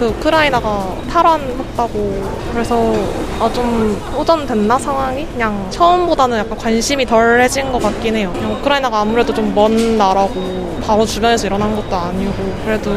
그 우크라이나가 탈환했다고 그래서 아 좀 호전됐나 상황이 그냥 처음보다는 약간 관심이 덜해진 것 같긴 해요. 그냥 우크라이나가 아무래도 좀 먼 나라고 바로 주변에서 일어난 것도 아니고 그래도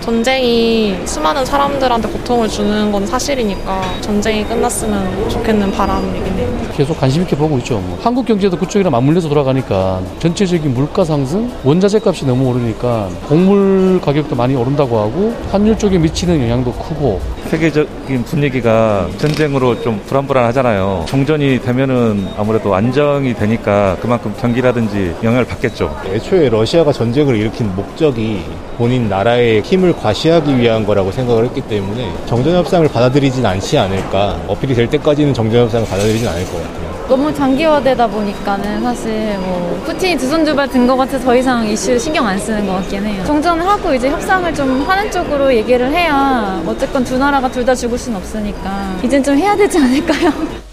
전쟁이 수많은 사람들한테 고통을 주는 건 사실이니까 전쟁이 끝났으면 좋겠는 바람이긴 해요. 계속 관심 있게 보고 있죠. 뭐. 한국 경제도 그쪽이랑 맞물려서 돌아가니까 전체적인 물가 상승, 원자재 값이 너무 오르니까 곡물 가격도 많이 오른다고 하고 환율 쪽에 미치는 영향도 크고 세계적인 분위기가 전쟁으로 좀 불안불안하잖아요. 정전이 되면은 아무래도 안정이 되니까 그만큼 경기라든지 영향을 받겠죠. 애초에 러시아가 전쟁을 일으킨 목적이 본인 나라의 힘을 과시하기 위한 거라고 생각을 했기 때문에 정전협상을 받아들이진 않지 않을까. 어필이 될 때까지는 정전협상을 받아들이진 않을 것 같아요. 너무 장기화되다 보니까는 사실 뭐 푸틴이 두 손 두발 든 것 같아 더 이상 이슈 신경 안 쓰는 것 같긴 해요. 정전을 하고 이제 협상을 좀 하는 쪽으로 얘기를 해야 어쨌건 두 나라가 둘 다 죽을 순 없으니까 이젠 좀 해야 되지 않을까요?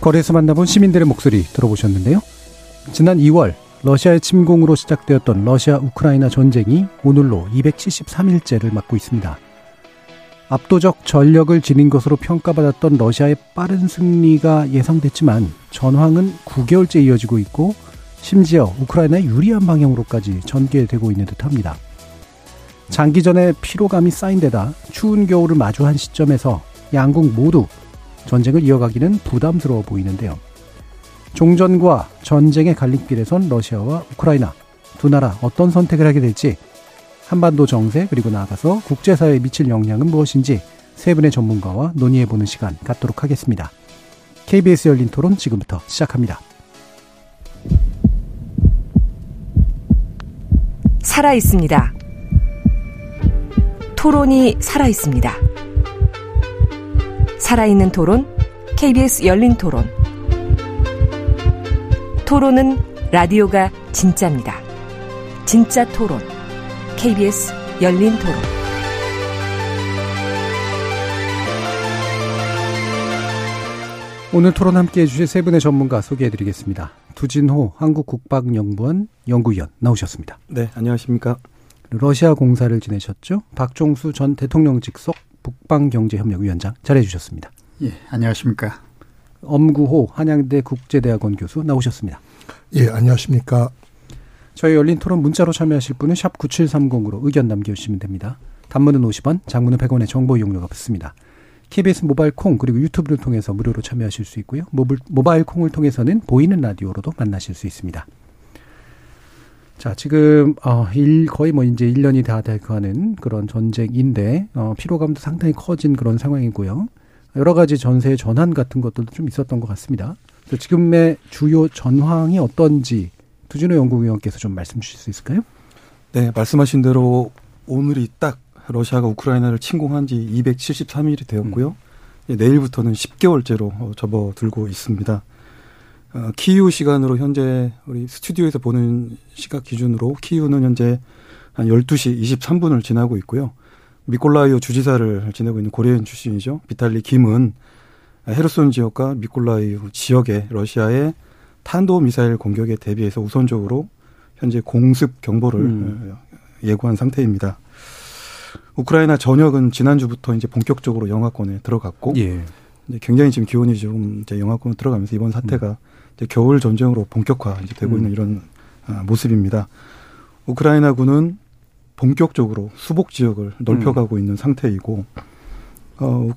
거리에서 만나본 시민들의 목소리 들어보셨는데요. 지난 2월 러시아의 침공으로 시작되었던 러시아 우크라이나 전쟁이 오늘로 273일째를 맞고 있습니다. 압도적 전력을 지닌 것으로 평가받았던 러시아의 빠른 승리가 예상됐지만 전황은 9개월째 이어지고 있고 심지어 우크라이나의 유리한 방향으로까지 전개되고 있는 듯합니다. 장기전에 피로감이 쌓인 데다 추운 겨울을 마주한 시점에서 양국 모두 전쟁을 이어가기는 부담스러워 보이는데요. 종전과 전쟁의 갈림길에선 러시아와 우크라이나 두 나라 어떤 선택을 하게 될지 한반도 정세 그리고 나아가서 국제사회에 미칠 영향은 무엇인지 세 분의 전문가와 논의해보는 시간 갖도록 하겠습니다. KBS 열린 토론 지금부터 시작합니다. 살아 있습니다. 토론이 살아 있습니다. 살아있는 토론, KBS 열린 토론. 토론은 라디오가 진짜입니다. 진짜 토론, KBS 열린 토론. 오늘 토론 함께 해주실 세 분의 전문가 소개해드리겠습니다. 두진호 한국국방연구원 연구위원 나오셨습니다. 네, 안녕하십니까. 러시아 공사를 지내셨죠? 박종수 전 대통령 직속 북방경제협력위원장 잘해주셨습니다. 예, 안녕하십니까. 엄구호 한양대 국제대학원 교수 나오셨습니다. 예, 안녕하십니까. 저희 열린 토론 문자로 참여하실 분은 샵 9730으로 의견 남겨주시면 됩니다. 단문은 50원, 장문은 100원의 정보 이용료가 붙습니다. KBS 모바일 콩 그리고 유튜브를 통해서 무료로 참여하실 수 있고요. 모바일 콩을 통해서는 보이는 라디오로도 만나실 수 있습니다. 자, 지금 어, 일 거의 뭐 이제 1년이 다 돼가는 그런 전쟁인데 어, 피로감도 상당히 커진 그런 상황이고요. 여러 가지 전세의 전환 같은 것들도 좀 있었던 것 같습니다. 지금의 주요 전황이 어떤지 두준호 연구위원께서 좀 말씀 주실 수 있을까요? 네, 말씀하신 대로 오늘이 딱 러시아가 우크라이나를 침공한 지 273일이 되었고요. 음. 내일부터는 10개월째로 접어들고 있습니다. 어, 키이우 시간으로 현재 우리 스튜디오에서 보는 시각 기준으로 키이우는 현재 한 12시 23분을 지나고 있고요. 미콜라이오 주지사를 지내고 있는 고려인 출신이죠. 비탈리 김은 헤르손 지역과 미콜라이오 지역의 러시아의 탄도 미사일 공격에 대비해서 우선적으로 현재 공습 경보를 음. 예고한 상태입니다. 우크라이나 전역은 지난주부터 이제 본격적으로 영하권에 들어갔고 예. 이제 굉장히 지금 기온이 좀 이제 영하권에 들어가면서 이번 사태가 음. 이제 겨울 전쟁으로 본격화 이제 되고 음. 있는 이런 아, 모습입니다. 우크라이나군은 본격적으로 수복 지역을 넓혀가고 음. 있는 상태이고 어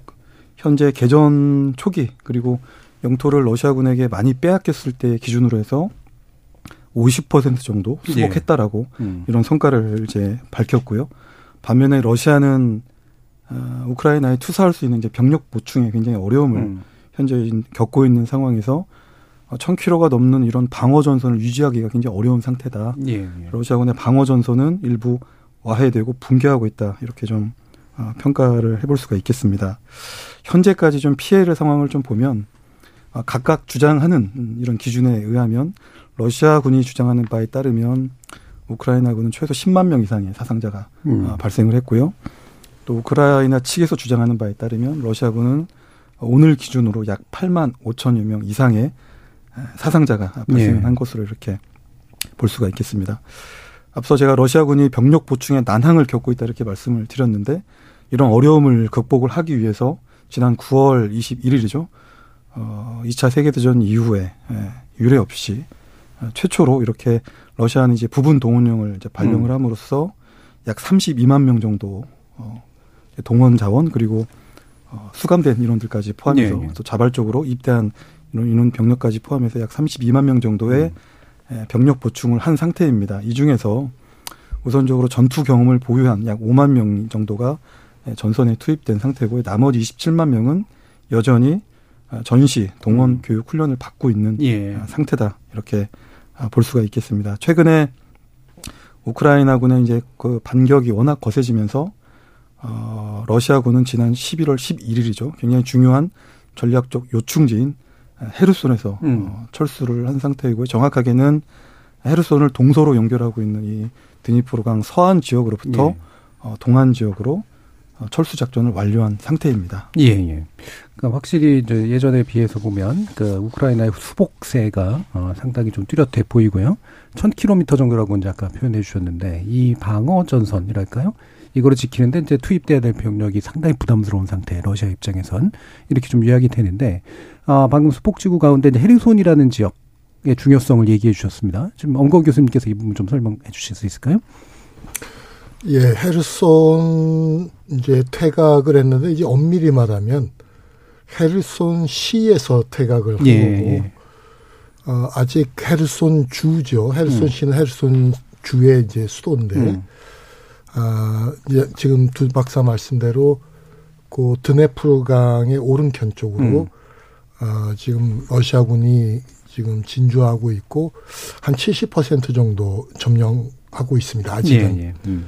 현재 개전 초기 그리고 영토를 러시아군에게 많이 빼앗겼을 때 기준으로 해서 50% 정도 수복했다라고 예. 음. 이런 성과를 이제 밝혔고요. 반면에 러시아는 어, 우크라이나에 투사할 수 있는 이제 병력 보충에 굉장히 어려움을 음. 현재 겪고 있는 상황에서 1000km가 어, 넘는 이런 방어 전선을 유지하기가 굉장히 어려운 상태다. 예, 예. 러시아군의 방어 전선은 일부 와해되고 붕괴하고 있다. 이렇게 좀 어, 평가를 해볼 수가 있겠습니다. 현재까지 좀 피해를 상황을 좀 보면 어, 각각 주장하는 이런 기준에 의하면 러시아군이 주장하는 바에 따르면 우크라이나군은 최소 10만 명 이상의 사상자가 음. 발생을 했고요. 또 우크라이나 측에서 주장하는 바에 따르면 러시아군은 오늘 기준으로 약 8만 5천여 명 이상의 사상자가 발생한 예. 것으로 이렇게 볼 수가 있겠습니다. 앞서 제가 러시아군이 병력 보충에 난항을 겪고 있다 이렇게 말씀을 드렸는데 이런 어려움을 극복을 하기 위해서 지난 9월 21일이죠. 어, 2차 세계대전 이후에 예, 유례 없이 어, 최초로 이렇게 러시아는 이제 부분 동원령을 이제 발령을 음. 함으로써 약 32만 명 정도 어, 동원 자원 그리고 어, 수감된 인원들까지 포함해서 예, 예. 또 자발적으로 입대한 인원, 인원 병력까지 포함해서 약 32만 명 정도의 예, 병력 보충을 한 상태입니다. 이 중에서 우선적으로 전투 경험을 보유한 약 5만 명 정도가 예, 전선에 투입된 상태고 나머지 27만 명은 여전히 아, 전시 동원 교육 훈련을 받고 있는 예. 아, 상태다 이렇게 아, 볼 수가 있겠습니다. 최근에 우크라이나군의 이제 그 반격이 워낙 거세지면서 어, 러시아군은 지난 11월 11일이죠. 굉장히 중요한 전략적 요충지인 헤르손에서 음. 어, 철수를 한 상태이고요. 정확하게는 헤르손을 동서로 연결하고 있는 이 드니프로강 서안 지역으로부터 예. 어, 동안 지역으로 어, 철수 작전을 완료한 상태입니다. 예, 예. 그러니까 확실히 이제 예전에 비해서 보면 그 우크라이나의 수복세가 어, 상당히 좀 뚜렷해 보이고요. 1000km 정도라고 이제 아까 표현해 주셨는데 이 방어 전선이랄까요? 이거를 지키는데 이제 투입돼야 될 병력이 상당히 부담스러운 상태. 러시아 입장에선 이렇게 좀 요약이 되는데 아, 방금 수복지구 가운데 이제 헤르손이라는 지역의 중요성을 얘기해 주셨습니다. 지금 엄거 교수님께서 이 부분 좀 설명해 주실 수 있을까요? 예, 헤르손 이제 퇴각을 했는데 이제 엄밀히 말하면 헤르손 시에서 퇴각을 한 예, 거고 예. 어, 아직 헤르손 주죠. 헤르손 음. 시는 헤르손 주의 이제 수도인데 음. 아, 이제 지금 두 박사 말씀대로 그 드네프르강의 오른편 쪽으로 음. 어, 지금 러시아군이 지금 진주하고 있고 한 70% 정도 점령하고 있습니다. 아직은. 예, 예. 음.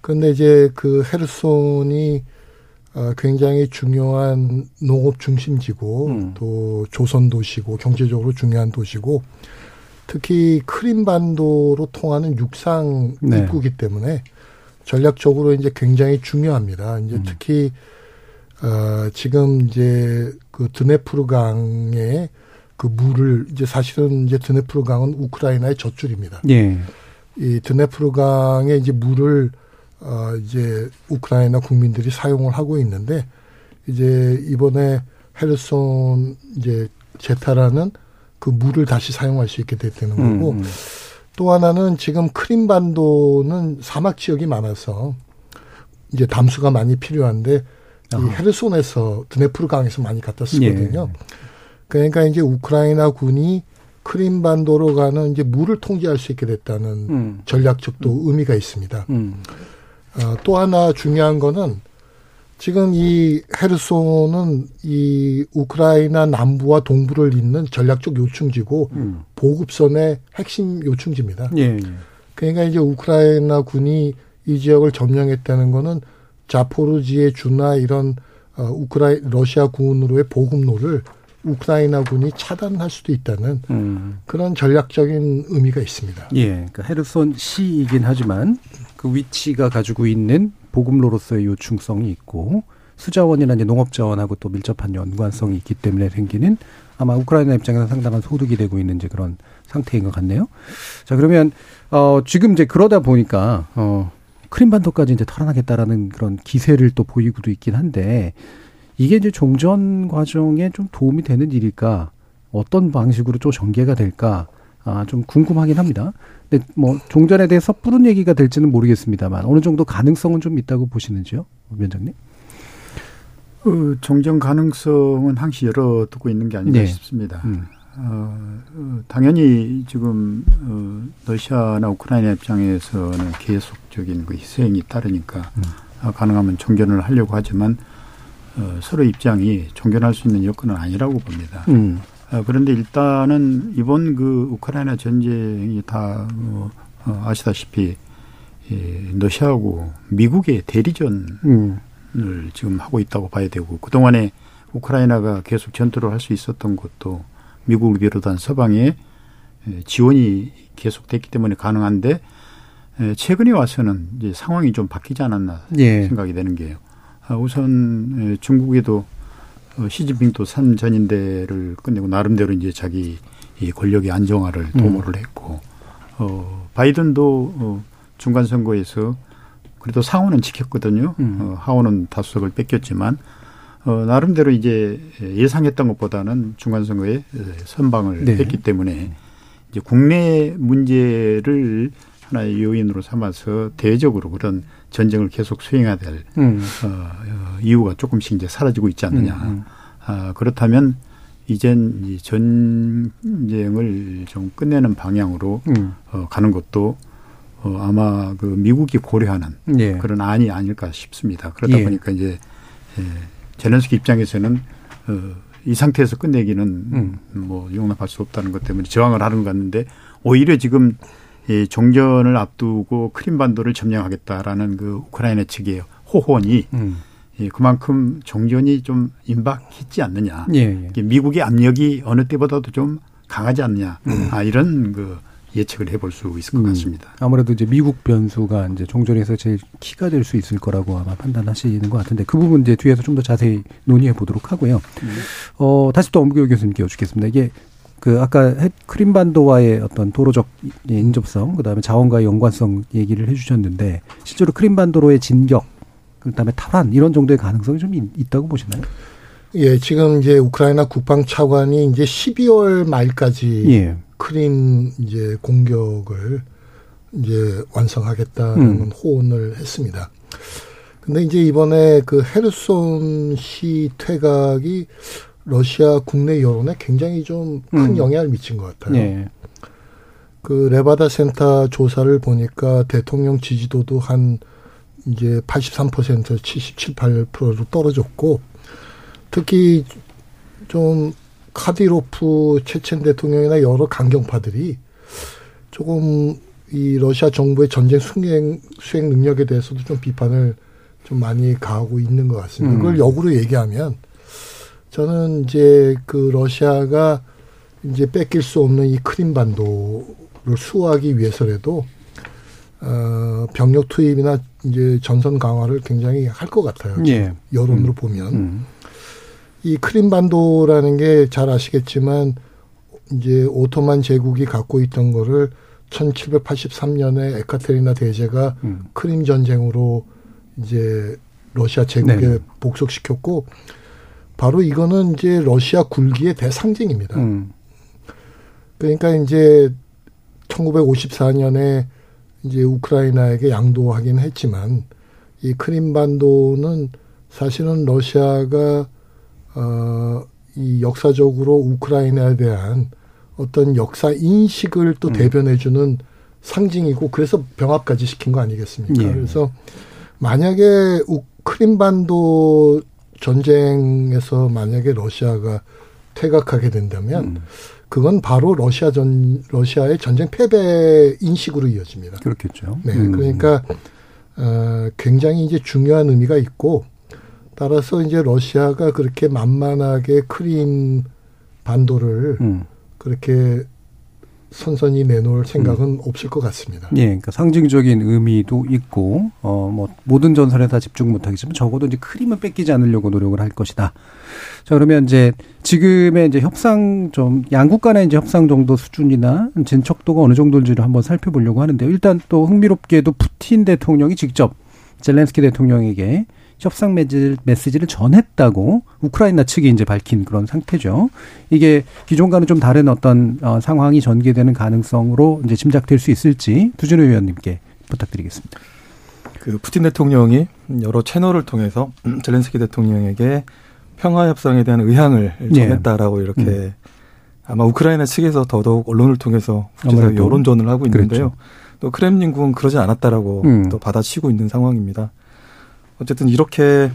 그런데 이제 그 헤르손이 어, 굉장히 중요한 농업 중심지고 음. 또 조선 도시고 경제적으로 중요한 도시고 특히 크림반도로 통하는 육상 네. 입구기 때문에 전략적으로 이제 굉장히 중요합니다. 이제 음. 특히 어, 지금 이제 그 드네프르강의 그 물을 이제 사실은 이제 드네프르강은 우크라이나의 젖줄입니다. 예. 이 드네프르강의 이제 물을 어 이제 우크라이나 국민들이 사용을 하고 있는데 이제 이번에 헤르손 이제 제타라는 그 물을 다시 사용할 수 있게 됐다는 거고 음, 음. 또 하나는 지금 크림반도는 사막 지역이 많아서 이제 담수가 많이 필요한데 이. 헤르손에서 드네프르 강에서 많이 갖다 쓰거든요. 예. 그러니까 이제 우크라이나 군이 크림반도로 가는 이제 물을 통제할 수 있게 됐다는 음. 전략적 또 의미가 있습니다. 음. 어, 또 하나 중요한 거는 지금 이 헤르손은 이 우크라이나 남부와 동부를 잇는 전략적 요충지고 음. 보급선의 핵심 요충지입니다. 예, 예. 그러니까 이제 우크라이나 군이 이 지역을 점령했다는 거는 자포르지의 주나 이런 어, 우크라이 러시아 군으로의 보급로를 우크라이나 군이 차단할 수도 있다는 음. 그런 전략적인 의미가 있습니다. 예, 그러니까 헤르손 시이긴 하지만 그 위치가 가지고 있는 보급로로서의 요충성이 있고 수자원이나 이제 농업자원하고 또 밀접한 연관성이 있기 때문에 생기는 아마 우크라이나 입장에서 상당한 소득이 되고 있는 이제 그런 상태인 것 같네요. 자, 그러면 어 지금 이제 그러다 보니까 어 크림반도까지 이제 털어나겠다라는 그런 기세를 또 보이고도 있긴 한데 이게 이제 종전 과정에 좀 도움이 되는 일일까? 어떤 방식으로 좀 전개가 될까? 아, 좀 궁금하긴 합니다. 근데 뭐 종전에 대해 섣부른 얘기가 될지는 모르겠습니다만 어느 정도 가능성은 좀 있다고 보시는지요, 위원장님? 어, 종전 가능성은 항시 열어두고 있는 게 아닌가 네. 싶습니다. 음. 어, 어, 당연히 지금 어, 러시아나 우크라이나 입장에서는 계속적인 그 희생이 따르니까 음. 어, 가능하면 종전을 하려고 하지만 어, 서로 입장이 종전할 수 있는 여건은 아니라고 봅니다. 음. 어, 그런데 일단은 이번 그 우크라이나 전쟁이 다 어, 어, 아시다시피 이 러시아하고 미국의 대리전 음. 을 지금 하고 있다고 봐야 되고 그 동안에 우크라이나가 계속 전투를 할 수 있었던 것도 미국을 비롯한 서방의 에, 지원이 계속됐기 때문에 가능한데 에, 최근에 와서는 이제 상황이 좀 바뀌지 않았나 예. 생각이 되는 게요. 아, 우선 에, 중국에도 어, 시진핑도 삼전인대를 끝내고 나름대로 이제 자기 이 권력의 안정화를 음. 도모를 했고 어, 바이든도 어, 중간 선거에서 그래도 상원은 지켰거든요. 음. 어, 하원은 다수석을 뺏겼지만 어, 나름대로 이제 예상했던 것보다는 중간 선거에 에, 선방을 네. 했기 때문에 이제 국내 문제를 하나의 요인으로 삼아서 대외적으로 그런 전쟁을 계속 수행해야 될 음. 어, 어, 이유가 조금씩 이제 사라지고 있지 않느냐. 음, 음. 아, 그렇다면 이젠 이 전쟁을 좀 끝내는 방향으로 음. 어, 가는 것도 어, 아마 그 미국이 고려하는 예. 그런 안이 아닐까 싶습니다. 그러다 예. 보니까 이제 예, 제렌스키 입장에서는 어, 이 상태에서 끝내기는 음. 뭐 용납할 수 없다는 것 때문에 저항을 하는 것 같는데 오히려 지금 이 종전을 앞두고 크림반도를 점령하겠다라는 그 우크라이나 측의 호언이 음. 예, 그만큼 종전이 좀 임박했지 않느냐. 예, 예. 미국의 압력이 어느 때보다도 좀 강하지 않느냐. 아, 이런 그 예측을 해볼 수 있을 것 음. 같습니다. 아무래도 이제 미국 변수가 이제 종전에서 제일 키가 될 수 있을 거라고 아마 판단하시는 것 같은데 그 부분 이제 뒤에서 좀 더 자세히 논의해 보도록 하고요. 어, 다시 또 엄규 교수님께 여쭙겠습니다. 이게 그 아까 핵 크림반도와의 어떤 도로적 인접성, 그다음에 자원과의 연관성 얘기를 해주셨는데 실제로 크림반도로의 진격, 그다음에 탈환 이런 정도의 가능성이 좀 있- 있다고 보시나요? 예, 지금 이제 우크라이나 국방 차관이 이제 12월 말까지 예. 크림 이제 공격을 이제 완성하겠다는 음. 호언을 했습니다. 근데 이제 이번에 그 헤르손 시 퇴각이 러시아 국내 여론에 굉장히 좀큰 음. 영향을 미친 것 같아요. 예. 그 레바다 센터 조사를 보니까 대통령 지지도도 한 이제 83% 77, 8%로 떨어졌고 특히 좀 카디로프 체첸 대통령이나 여러 강경파들이 조금 이 러시아 정부의 전쟁 수행 수행 능력에 대해서도 좀 비판을 좀 많이 가하고 있는 것 같습니다. 음. 그걸 역으로 얘기하면 저는 이제 그 러시아가 이제 뺏길 수 없는 이 크림 반도를 수호하기 위해서라도 어, 병력 투입이나 이제 전선 강화를 굉장히 할 것 같아요. 예. 여론으로 음. 보면 음. 이 크림반도라는 게 잘 아시겠지만 이제 오토만 제국이 갖고 있던 거를 1783년에 에카테리나 대제가 음. 크림 전쟁으로 이제 러시아 제국에 네. 복속시켰고 바로 이거는 이제 러시아 굴기의 대상징입니다. 음. 그러니까 이제 1954년에 이제 우크라이나에게 양도하긴 했지만 이 크림반도는 사실은 러시아가 어이 역사적으로 우크라이나에 대한 어떤 역사 인식을 또 음. 대변해주는 상징이고 그래서 병합까지 시킨 거 아니겠습니까? 예. 그래서 만약에 우 크림반도 전쟁에서 만약에 러시아가 퇴각하게 된다면 음. 그건 바로 러시아 전 러시아의 전쟁 패배 인식으로 이어집니다. 그렇겠죠. 네, 음. 그러니까 어, 굉장히 이제 중요한 의미가 있고 따라서 이제 러시아가 그렇게 만만하게 크림 반도를 음. 그렇게 선선히 내놓을 생각은 없을 것 같습니다. 예, 그러니까 상징적인 의미도 있고, 어, 뭐, 모든 전선에 다 집중 못하겠지만 적어도 이제 크림은 뺏기지 않으려고 노력을 할 것이다. 자, 그러면 이제 지금의 이제 협상 좀, 양국 간의 이제 협상 정도 수준이나 진척도가 어느 정도인지를 한번 살펴보려고 하는데요. 일단 또 흥미롭게도 푸틴 대통령이 직접 젤렌스키 대통령에게 협상 메시지를, 전했다고 우크라이나 측이 이제 밝힌 그런 상태죠. 이게 기존과는 좀 다른 어떤 어, 상황이 전개되는 가능성으로 이제 짐작될 수 있을지 두준호 의원님께 부탁드리겠습니다. 그 푸틴 대통령이 여러 채널을 통해서 젤렌스키 대통령에게 평화 협상에 대한 의향을 예. 전했다라고 이렇게 음. 아마 우크라이나 측에서 더더욱 언론을 통해서. 여론전을 하고 있는데요. 그랬죠. 또 크렘린궁은 그러지 않았다라고 음. 또 받아치고 있는 상황입니다. 어쨌든 이렇게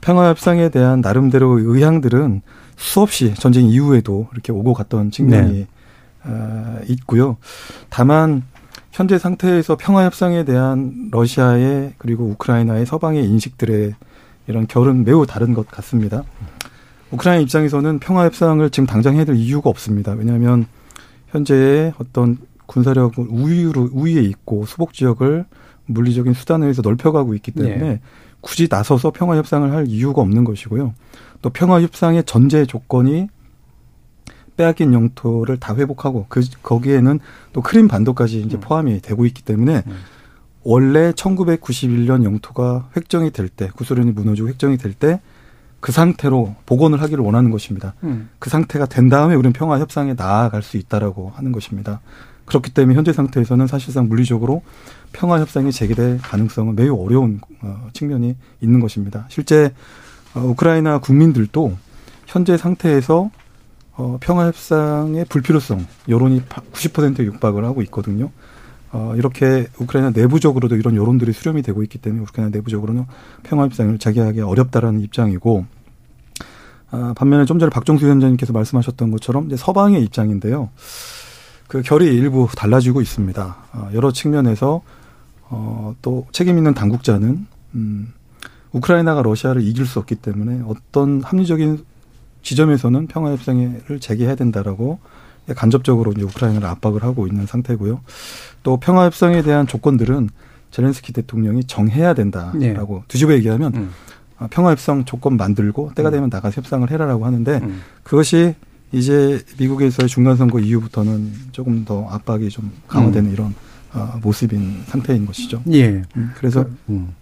평화 협상에 대한 나름대로 의향들은 수없이 전쟁 이후에도 이렇게 오고 갔던 측면이 네. 어, 있고요. 다만 현재 상태에서 평화 협상에 대한 러시아의 그리고 우크라이나의 서방의 인식들의 이런 결은 매우 다른 것 같습니다. 우크라이나 입장에서는 평화 협상을 지금 당장 해야 될 이유가 없습니다. 왜냐하면 현재의 어떤 군사력 우위로 우위에 있고 수복 지역을 물리적인 수단을 해서 넓혀가고 있기 때문에 네. 굳이 나서서 평화 협상을 할 이유가 없는 것이고요. 또 평화 협상의 전제 조건이 빼앗긴 영토를 다 회복하고 그 거기에는 또 크림 반도까지 이제 포함이 되고 있기 때문에 원래 1991년 영토가 획정이 될 때 구소련이 무너지고 획정이 될 때 그 상태로 복원을 하기를 원하는 것입니다. 음. 그 상태가 된 다음에 우리는 평화 협상에 나아갈 수 있다라고 하는 것입니다. 그렇기 때문에 현재 상태에서는 사실상 물리적으로 평화 협상이 재개될 가능성은 매우 어려운 어, 측면이 있는 것입니다. 실제 어, 우크라이나 국민들도 현재 상태에서 어, 평화 협상의 불필요성 여론이 90% 육박을 하고 있거든요. 어, 이렇게 우크라이나 내부적으로도 이런 여론들이 수렴이 되고 있기 때문에 우크라이나 내부적으로는 평화 협상을 자기하기 어렵다라는 입장이고 아, 반면에 좀 전에 박종수 위원장님께서 말씀하셨던 것처럼 이제 서방의 입장인데요. 그 결이 일부 달라지고 있습니다. 어, 여러 측면에서 어, 또 책임 있는 당국자는 음, 우크라이나가 러시아를 이길 수 없기 때문에 어떤 합리적인 지점에서는 평화 협상을 재개해야 된다라고 간접적으로 이제 우크라이나를 압박을 하고 있는 상태고요. 또 평화 협상에 대한 조건들은 젤렌스키 대통령이 정해야 된다라고 네. 뒤집어 얘기하면 음. 어, 평화 협상 조건 만들고 때가 되면 나가서 협상을 해라라고 하는데 음. 그것이 이제 미국에서의 중간 선거 이후부터는 조금 더 압박이 좀 강화되는 이런 어, 모습인 상태인 것이죠. 예. 음, 그래서 음.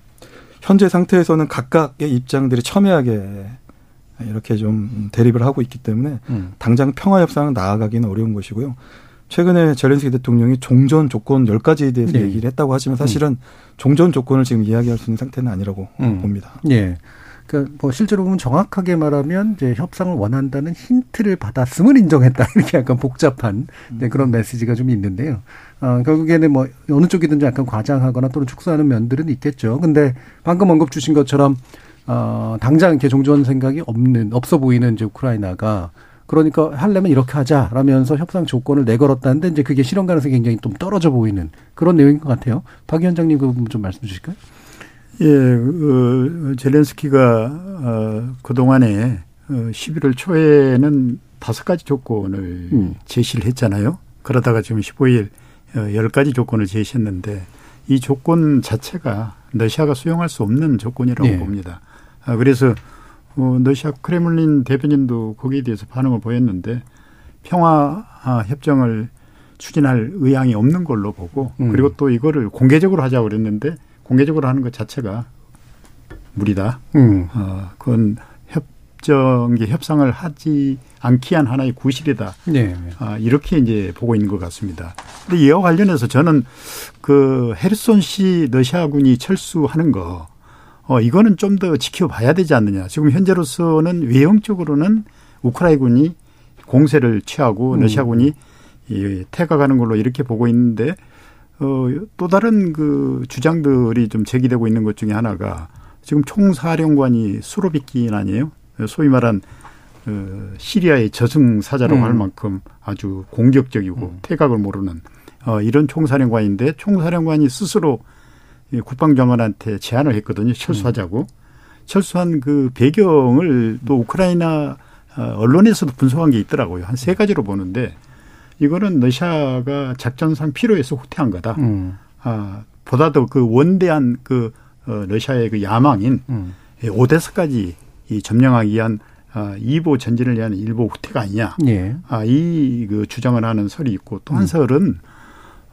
현재 상태에서는 각각의 입장들이 첨예하게 이렇게 좀 대립을 하고 있기 때문에 음. 당장 평화 협상은 나아가기는 어려운 것이고요. 최근에 젤렌스키 대통령이 종전 조건 10가지에 대해서 네. 얘기를 했다고 하지만 사실은 종전 조건을 지금 이야기할 수 있는 상태는 아니라고 음. 봅니다. 예. 그러니까 뭐 실제로 보면 정확하게 말하면 이제 협상을 원한다는 힌트를 받았음을 인정했다 이렇게 약간 복잡한 네, 그런 메시지가 좀 있는데요. 어, 결국에는 뭐 어느 쪽이든지 약간 과장하거나 또는 축소하는 면들은 있겠죠. 근데 방금 언급 주신 것처럼 어, 당장 이렇게 종전 생각이 없는 없어 보이는 이제 우크라이나가 그러니까 하려면 이렇게 하자라면서 협상 조건을 내걸었다는데 이제 그게 실현 가능성이 굉장히 좀 떨어져 보이는 그런 내용인 것 같아요. 박 위원장님 그 부분 좀 말씀 주실까요? 예, 어, 젤렌스키가 어, 그동안에 어, 11월 초에는 다섯 가지 조건을 음. 제시를 했잖아요. 그러다가 지금 15일 어, 10가지 조건을 제시했는데 이 조건 자체가 러시아가 수용할 수 없는 조건이라고 예. 봅니다. 아, 그래서 어, 러시아 크레물린 대변인도 거기에 대해서 반응을 보였는데 평화 아, 협정을 추진할 의향이 없는 걸로 보고 음. 그리고 또 이거를 공개적으로 하자고 그랬는데 공개적으로 하는 것 자체가 무리다. 음. 어, 그건 협정기 협상을 하지 않기 한 하나의 구실이다. 네. 아, 이렇게 이제 보고 있는 것 같습니다. 근데 이와 관련해서 저는 그 헤르손시 러시아군이 철수하는 거, 어, 이거는 좀 더 지켜봐야 되지 않느냐. 지금 현재로서는 외형적으로는 우크라이군이 공세를 취하고 음. 러시아군이 이 태가가는 걸로 이렇게 보고 있는데 어, 또 다른 그 주장들이 좀 제기되고 있는 것 중에 하나가 지금 총사령관이 수로비킨 아니에요? 소위 말한 어, 시리아의 저승사자라고 음. 할 만큼 아주 공격적이고 태각을 모르는 어, 이런 총사령관인데 총사령관이 스스로 이 국방장관한테 제안을 했거든요. 철수하자고. 철수한 그 배경을 또 우크라이나 어, 언론에서도 분석한 게 있더라고요. 한 세 가지로 보는데 이거는 러시아가 작전상 필요해서 후퇴한 거다. 음. 아, 보다 더 그 원대한 그 어, 러시아의 그 야망인 음. 예, 오데스까지 이 점령하기 위한 아, 2보 전진을 위한 일보 후퇴가 아니냐. 예. 아, 이 그 주장을 하는 설이 있고 또한 음. 설은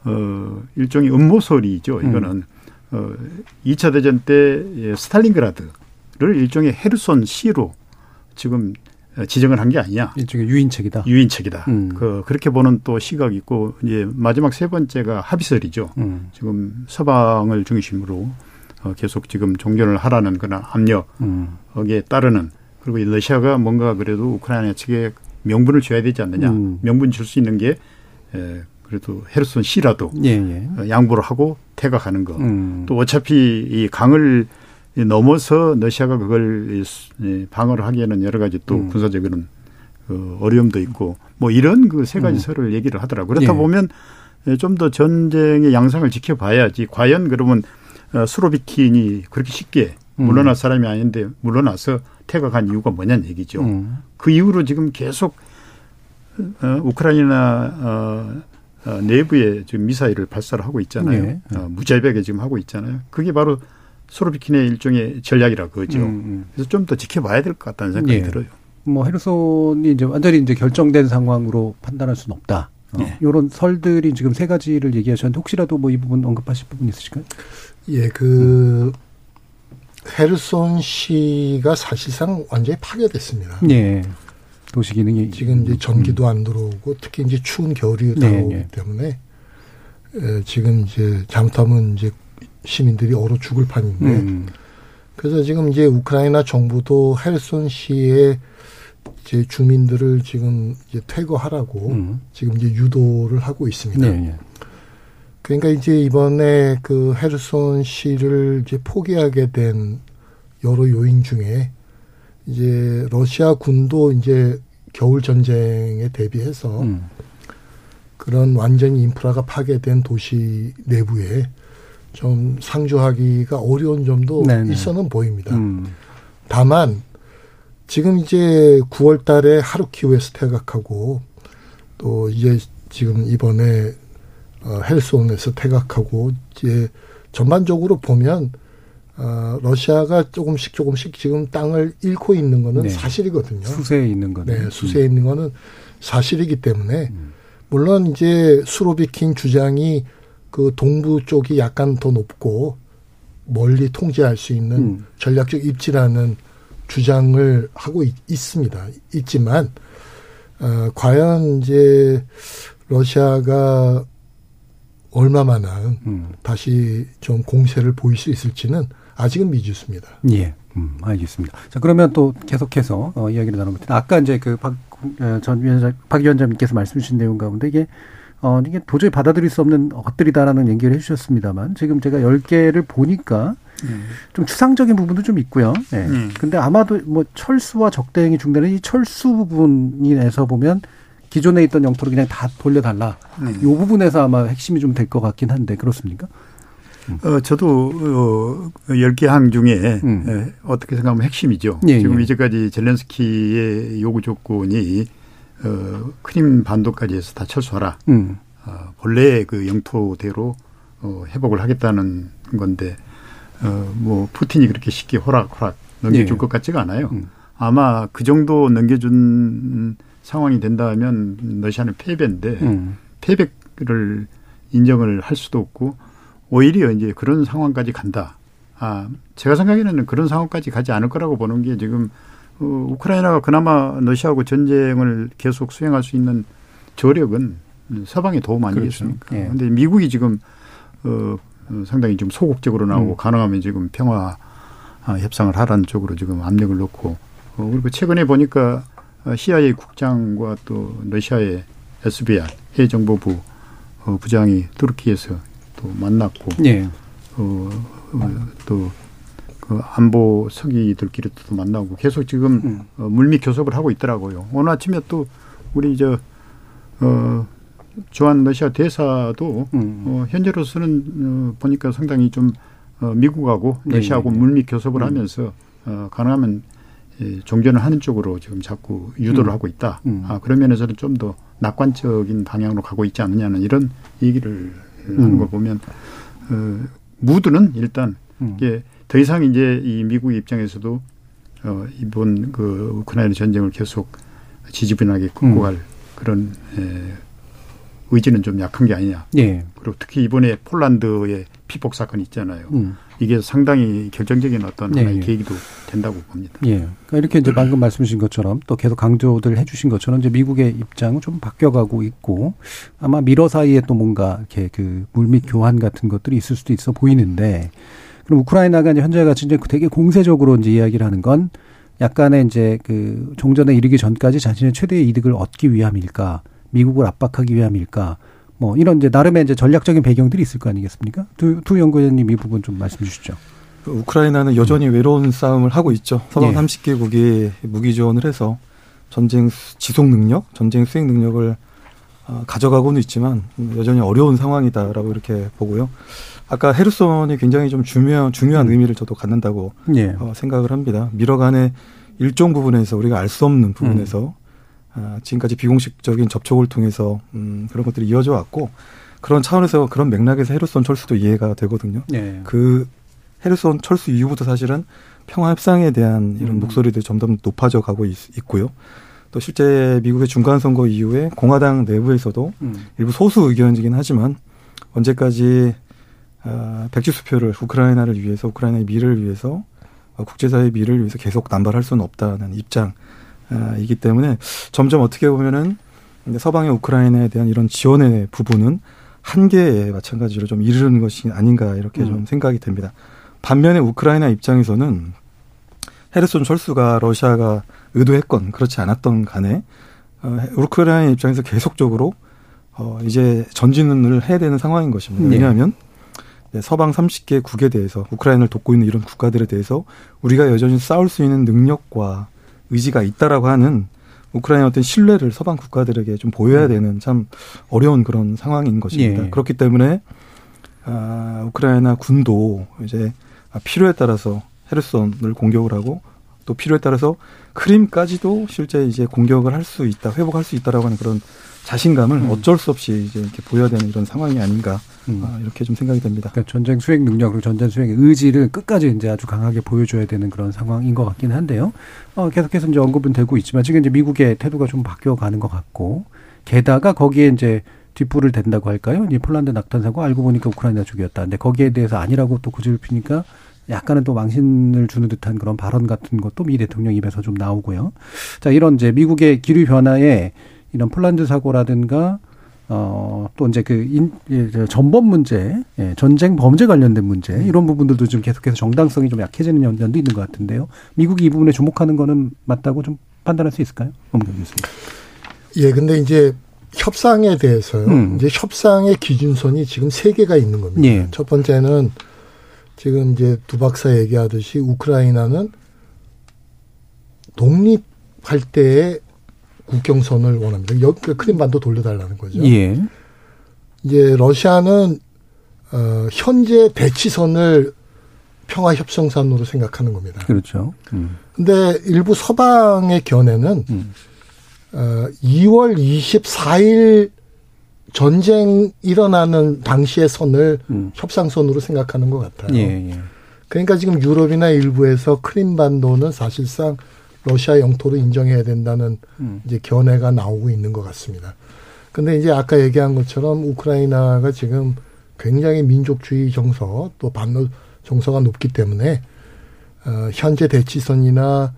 어, 일종의 음모설이죠. 이거는 어, 2차 대전 때 예, 스탈린그라드를 일종의 헤르손 시로 지금 지정을 한 게 아니냐. 일종의 유인책이다. 유인책이다. 음. 그 그렇게 보는 또 시각이 있고 이제 마지막 세 번째가 합의설이죠. 음. 지금 서방을 중심으로 어, 계속 지금 종전을 하라는 그런 압력에 음. 따르는 그리고 이 러시아가 뭔가 그래도 우크라이나 측에 명분을 줘야 되지 않느냐. 음. 명분 줄 수 있는 게 에, 그래도 헤르손 시라도 예, 예. 어, 양보를 하고 태각하는 거. 음. 또 어차피 이 강을 넘어서 러시아가 그걸 방어를 하기에는 여러 가지 또 음. 군사적인 그 어려움도 있고 뭐 이런 그 세 가지 음. 설을 얘기를 하더라고요. 그렇다 예. 보면 좀 더 전쟁의 양상을 지켜봐야지 과연 그러면 어, 수로비킨이 그렇게 쉽게 음. 물러날 사람이 아닌데 물러나서 태각한 이유가 뭐냐는 얘기죠. 음. 그 이후로 지금 계속 어, 우크라이나 어, 어, 내부에 지금 미사일을 발사를 하고 있잖아요. 네. 어, 무자비하게 지금 하고 있잖아요. 그게 바로 수로비킨의 일종의 전략이라 그거죠. 음, 음. 그래서 좀 더 지켜봐야 될 것 같다는 생각이 예. 들어요. 뭐 헤르손이 이제 완전히 이제 결정된 상황으로 판단할 수는 없다. 어, 예. 이런 설들이 지금 세 가지를 얘기하셨는데 혹시라도 뭐 이 부분 언급하실 부분 있으실까요? 예, 그 헤르손 시가 사실상 완전히 파괴됐습니다. 예. 도시 기능이 지금 이제 전기도 안 들어오고 특히 이제 추운 겨울이 네, 다가오기 네. 때문에 에, 지금 이제 잘못하면 이제 시민들이 얼어 죽을 판인데 음. 그래서 지금 이제 우크라이나 정부도 헤르손 시의 이제 주민들을 지금 이제 퇴거하라고 음. 지금 이제 유도를 하고 있습니다. 네, 예. 그러니까 이제 이번에 그 헤르손 시를 이제 포기하게 된 여러 요인 중에 이제 러시아 군도 이제 겨울 전쟁에 대비해서 음. 그런 완전히 인프라가 파괴된 도시 내부에 좀 상주하기가 어려운 점도 네네. 있어는 보입니다. 음. 다만 지금 이제 9월 달에 하루키우에서 퇴각하고 또 이제 지금 이번에 어, 헬손에서 퇴각하고 이제 전반적으로 보면 어, 러시아가 조금씩 조금씩 지금 땅을 잃고 있는 거는 네. 사실이거든요. 수세에 있는 거네. 네, 수세에 있는 거는 사실이기 때문에 물론 이제 수로비킨 주장이 그 동부 쪽이 약간 더 높고 멀리 통제할 수 있는 음. 전략적 입지라는 주장을 하고 있, 습니다 있지만 어, 과연 이제 러시아가 얼마만한 음. 다시 좀 공세를 보일 수 있을지는 아직은 미지수입니다. 예. 음, 알겠습니다. 자, 그러면 또 계속해서 어, 이야기를 나눠볼 텐데 아까 이제 그 박 전 위원장 박 위원장님께서 말씀 주신 내용 가운데 이게 어 이게 도저히 받아들일 수 없는 것들이다라는 얘기를 해주셨습니다만 지금 제가 열 개를 보니까 좀 추상적인 부분도 좀 있고요. 예. 음. 근데 아마도 뭐 철수와 적대행위 중단은 이 철수 부분에서 보면 기존에 있던 영토를 그냥 다 돌려달라. 네. 이 부분에서 아마 핵심이 좀 될 것 같긴 한데 그렇습니까? 어, 저도, 어, 10개 항 중에, 음. 에, 어떻게 생각하면 핵심이죠. 예, 지금 예. 이제까지 젤렌스키의 요구 조건이, 어, 크림 반도까지 해서 다 철수하라. 음. 어, 본래의 그 영토대로, 어, 회복을 하겠다는 건데, 어, 뭐, 푸틴이 그렇게 쉽게 호락호락 넘겨줄 예. 것 같지가 않아요. 음. 아마 그 정도 넘겨준 상황이 된다면 러시아는 패배인데, 음. 패배를 인정을 할 수도 없고 오히려 이제 그런 상황까지 간다. 아, 제가 생각에는 그런 상황까지 가지 않을 거라고 보는 게 지금 어, 우크라이나가 그나마 러시아하고 전쟁을 계속 수행할 수 있는 저력은 서방의 도움 아니겠습니까? 그렇죠. 예. 근데 미국이 지금 어, 어, 상당히 좀 소극적으로 나오고 음. 가능하면 지금 평화 아, 협상을 하라는 쪽으로 지금 압력을 넣고 어, 그리고 최근에 보니까 어, CIA 국장과 또 러시아의 SBR 해정보부 어, 부장이 투르키에서 또 만났고 예. 어, 어, 또 그 안보 서기들끼리 또 만나고 계속 지금 음. 어, 물밑 교섭을 하고 있더라고요. 오늘 아침에 또 우리 저 어, 주한 러시아 대사도 음. 어, 현재로서는 어, 보니까 상당히 좀 어, 미국하고 네, 러시아하고 네, 네. 물밑 교섭을 음. 하면서 어, 가능하면 예, 종전을 하는 쪽으로 지금 자꾸 유도를 음. 하고 있다. 음. 아, 그런 면에서는 좀 더 낙관적인 방향으로 가고 있지 않느냐는 이런 얘기를 하는 음. 걸 보면 어, 무드는 일단 음. 이게 더 이상 이제 이 미국 입장에서도 어, 이번 그 우크라이나 전쟁을 계속 지지분하게 끌고 음. 갈 그런 에, 의지는 좀 약한 게 아니냐. 예. 그리고 특히 이번에 폴란드의 피폭 사건이 있잖아요. 음. 이게 상당히 결정적인 어떤 네, 하나의 예. 계기도 된다고 봅니다. 예. 그러니까 이렇게 이제 방금 말씀 주신 것처럼 또 계속 강조들 해 주신 것처럼 이제 미국의 입장은 좀 바뀌어가고 있고 아마 미러 사이에 또 뭔가 이렇게 그 물밑 교환 같은 것들이 있을 수도 있어 보이는데 그럼 우크라이나가 이제 현재 같이 이제 되게 공세적으로 이제 이야기를 하는 건 약간의 이제 그 종전에 이르기 전까지 자신의 최대의 이득을 얻기 위함일까 미국을 압박하기 위함일까 뭐 이런 이제 나름의 이제 전략적인 배경들이 있을 거 아니겠습니까? 두, 두 연구위원님 이 부분 좀 말씀 주시죠. 그 우크라이나는 여전히 외로운 싸움을 하고 있죠. 서방 예. 30개국이 무기 지원을 해서 전쟁 수- 지속 능력, 전쟁 수행 능력을 어, 가져가고는 있지만 여전히 어려운 상황이다라고 이렇게 보고요. 아까 헤르손이 굉장히 좀 중요한 중요한 의미를 저도 갖는다고 예. 어, 생각을 합니다. 미러간의 일종 부분에서 우리가 알 수 없는 부분에서 아, 지금까지 비공식적인 접촉을 통해서 음, 그런 것들이 이어져 왔고 그런 차원에서 그런 맥락에서 헤르손 철수도 이해가 되거든요. 예. 그 헤르손 철수 이후부터 사실은 평화 협상에 대한 이런 음. 목소리들이 점점 높아져 가고 있, 고요또 실제 미국의 중간 선거 이후에 공화당 내부에서도 음. 일부 소수 의견이긴 하지만 언제까지 아, 백지 수표를 우크라이나를 위해서 우크라이나의 미래를 위해서 어, 국제사회의 미래를 위해서 계속 남발할 수는 없다는 입장이기 때문에 점점 어떻게 보면은 서방의 우크라이나에 대한 이런 지원의 부분은 한계에 마찬가지로 좀 이르는 것이 아닌가 이렇게 음. 좀 생각이 됩니다. 반면에 우크라이나 입장에서는 헤르손 철수가 러시아가 의도했건 그렇지 않았던 간에 어, 우크라이나 입장에서 계속적으로 어, 이제 전진을 해야 되는 상황인 것입니다. 네. 왜냐하면 네, 서방 30개 국에 대해서 우크라이나를 돕고 있는 이런 국가들에 대해서 우리가 여전히 싸울 수 있는 능력과 의지가 있다라고 하는 우크라이나 어떤 신뢰를 서방 국가들에게 좀 보여야 되는 참 어려운 그런 상황인 것입니다. 음. 예. 그렇기 때문에 아, 우크라이나 군도 이제 필요에 따라서 헤르손을 공격을 하고 또 필요에 따라서 크림까지도 실제 이제 공격을 할 수 있다, 회복할 수 있다라고 하는 그런 자신감을 음. 어쩔 수 없이 이제 이렇게 보여야 되는 이런 상황이 아닌가 음. 아, 이렇게 좀 생각이 됩니다. 그러니까 전쟁 수행 능력 그리고 전쟁 수행의 의지를 끝까지 이제 아주 강하게 보여줘야 되는 그런 상황인 것 같긴 한데요. 어, 계속해서 이제 언급은 되고 있지만 지금 이제 미국의 태도가 좀 바뀌어가는 것 같고 게다가 거기에 이제 뒷불을 댄다고 할까요? 이 폴란드 낙탄 사고 알고 보니까 우크라이나 쪽이었다. 근데 거기에 대해서 아니라고 또 고집을 피니까 약간은 또 망신을 주는 듯한 그런 발언 같은 것도 미 대통령 입에서 좀 나오고요. 자, 이런 이제 미국의 기류 변화에 이런 폴란드 사고라든가 어, 또 이제 그 인, 예, 저 전범 문제, 예, 전쟁 범죄 관련된 문제, 이런 부분들도 좀 계속해서 정당성이 좀 약해지는 연전도 있는 것 같은데요. 미국이 이 부분에 주목하는 거는 맞다고 좀 판단할 수 있을까요? 엄경 교수님. 예, 근데 이제 협상에 대해서요. 음. 이제 협상의 기준선이 지금 세 개가 있는 겁니다. 예. 첫 번째는 지금 이제 두 박사 얘기하듯이 우크라이나는 독립할 때의 국경선을 원합니다. 여기 그 크림반도 돌려달라는 거죠. 예. 이제 러시아는 어, 현재 대치선을 평화 협정선으로 생각하는 겁니다. 그렇죠. 음. 근데 일부 서방의 견해는 음. 어, 2월 24일 전쟁 일어나는 당시의 선을 음. 협상선으로 생각하는 것 같아요. 예, 예. 그러니까 지금 유럽이나 일부에서 크림반도는 사실상 러시아 영토로 인정해야 된다는 음. 이제 견해가 나오고 있는 것 같습니다. 근데 이제 아까 얘기한 것처럼 우크라이나가 지금 굉장히 민족주의 정서 또 반러 정서가 높기 때문에 어, 현재 대치선이나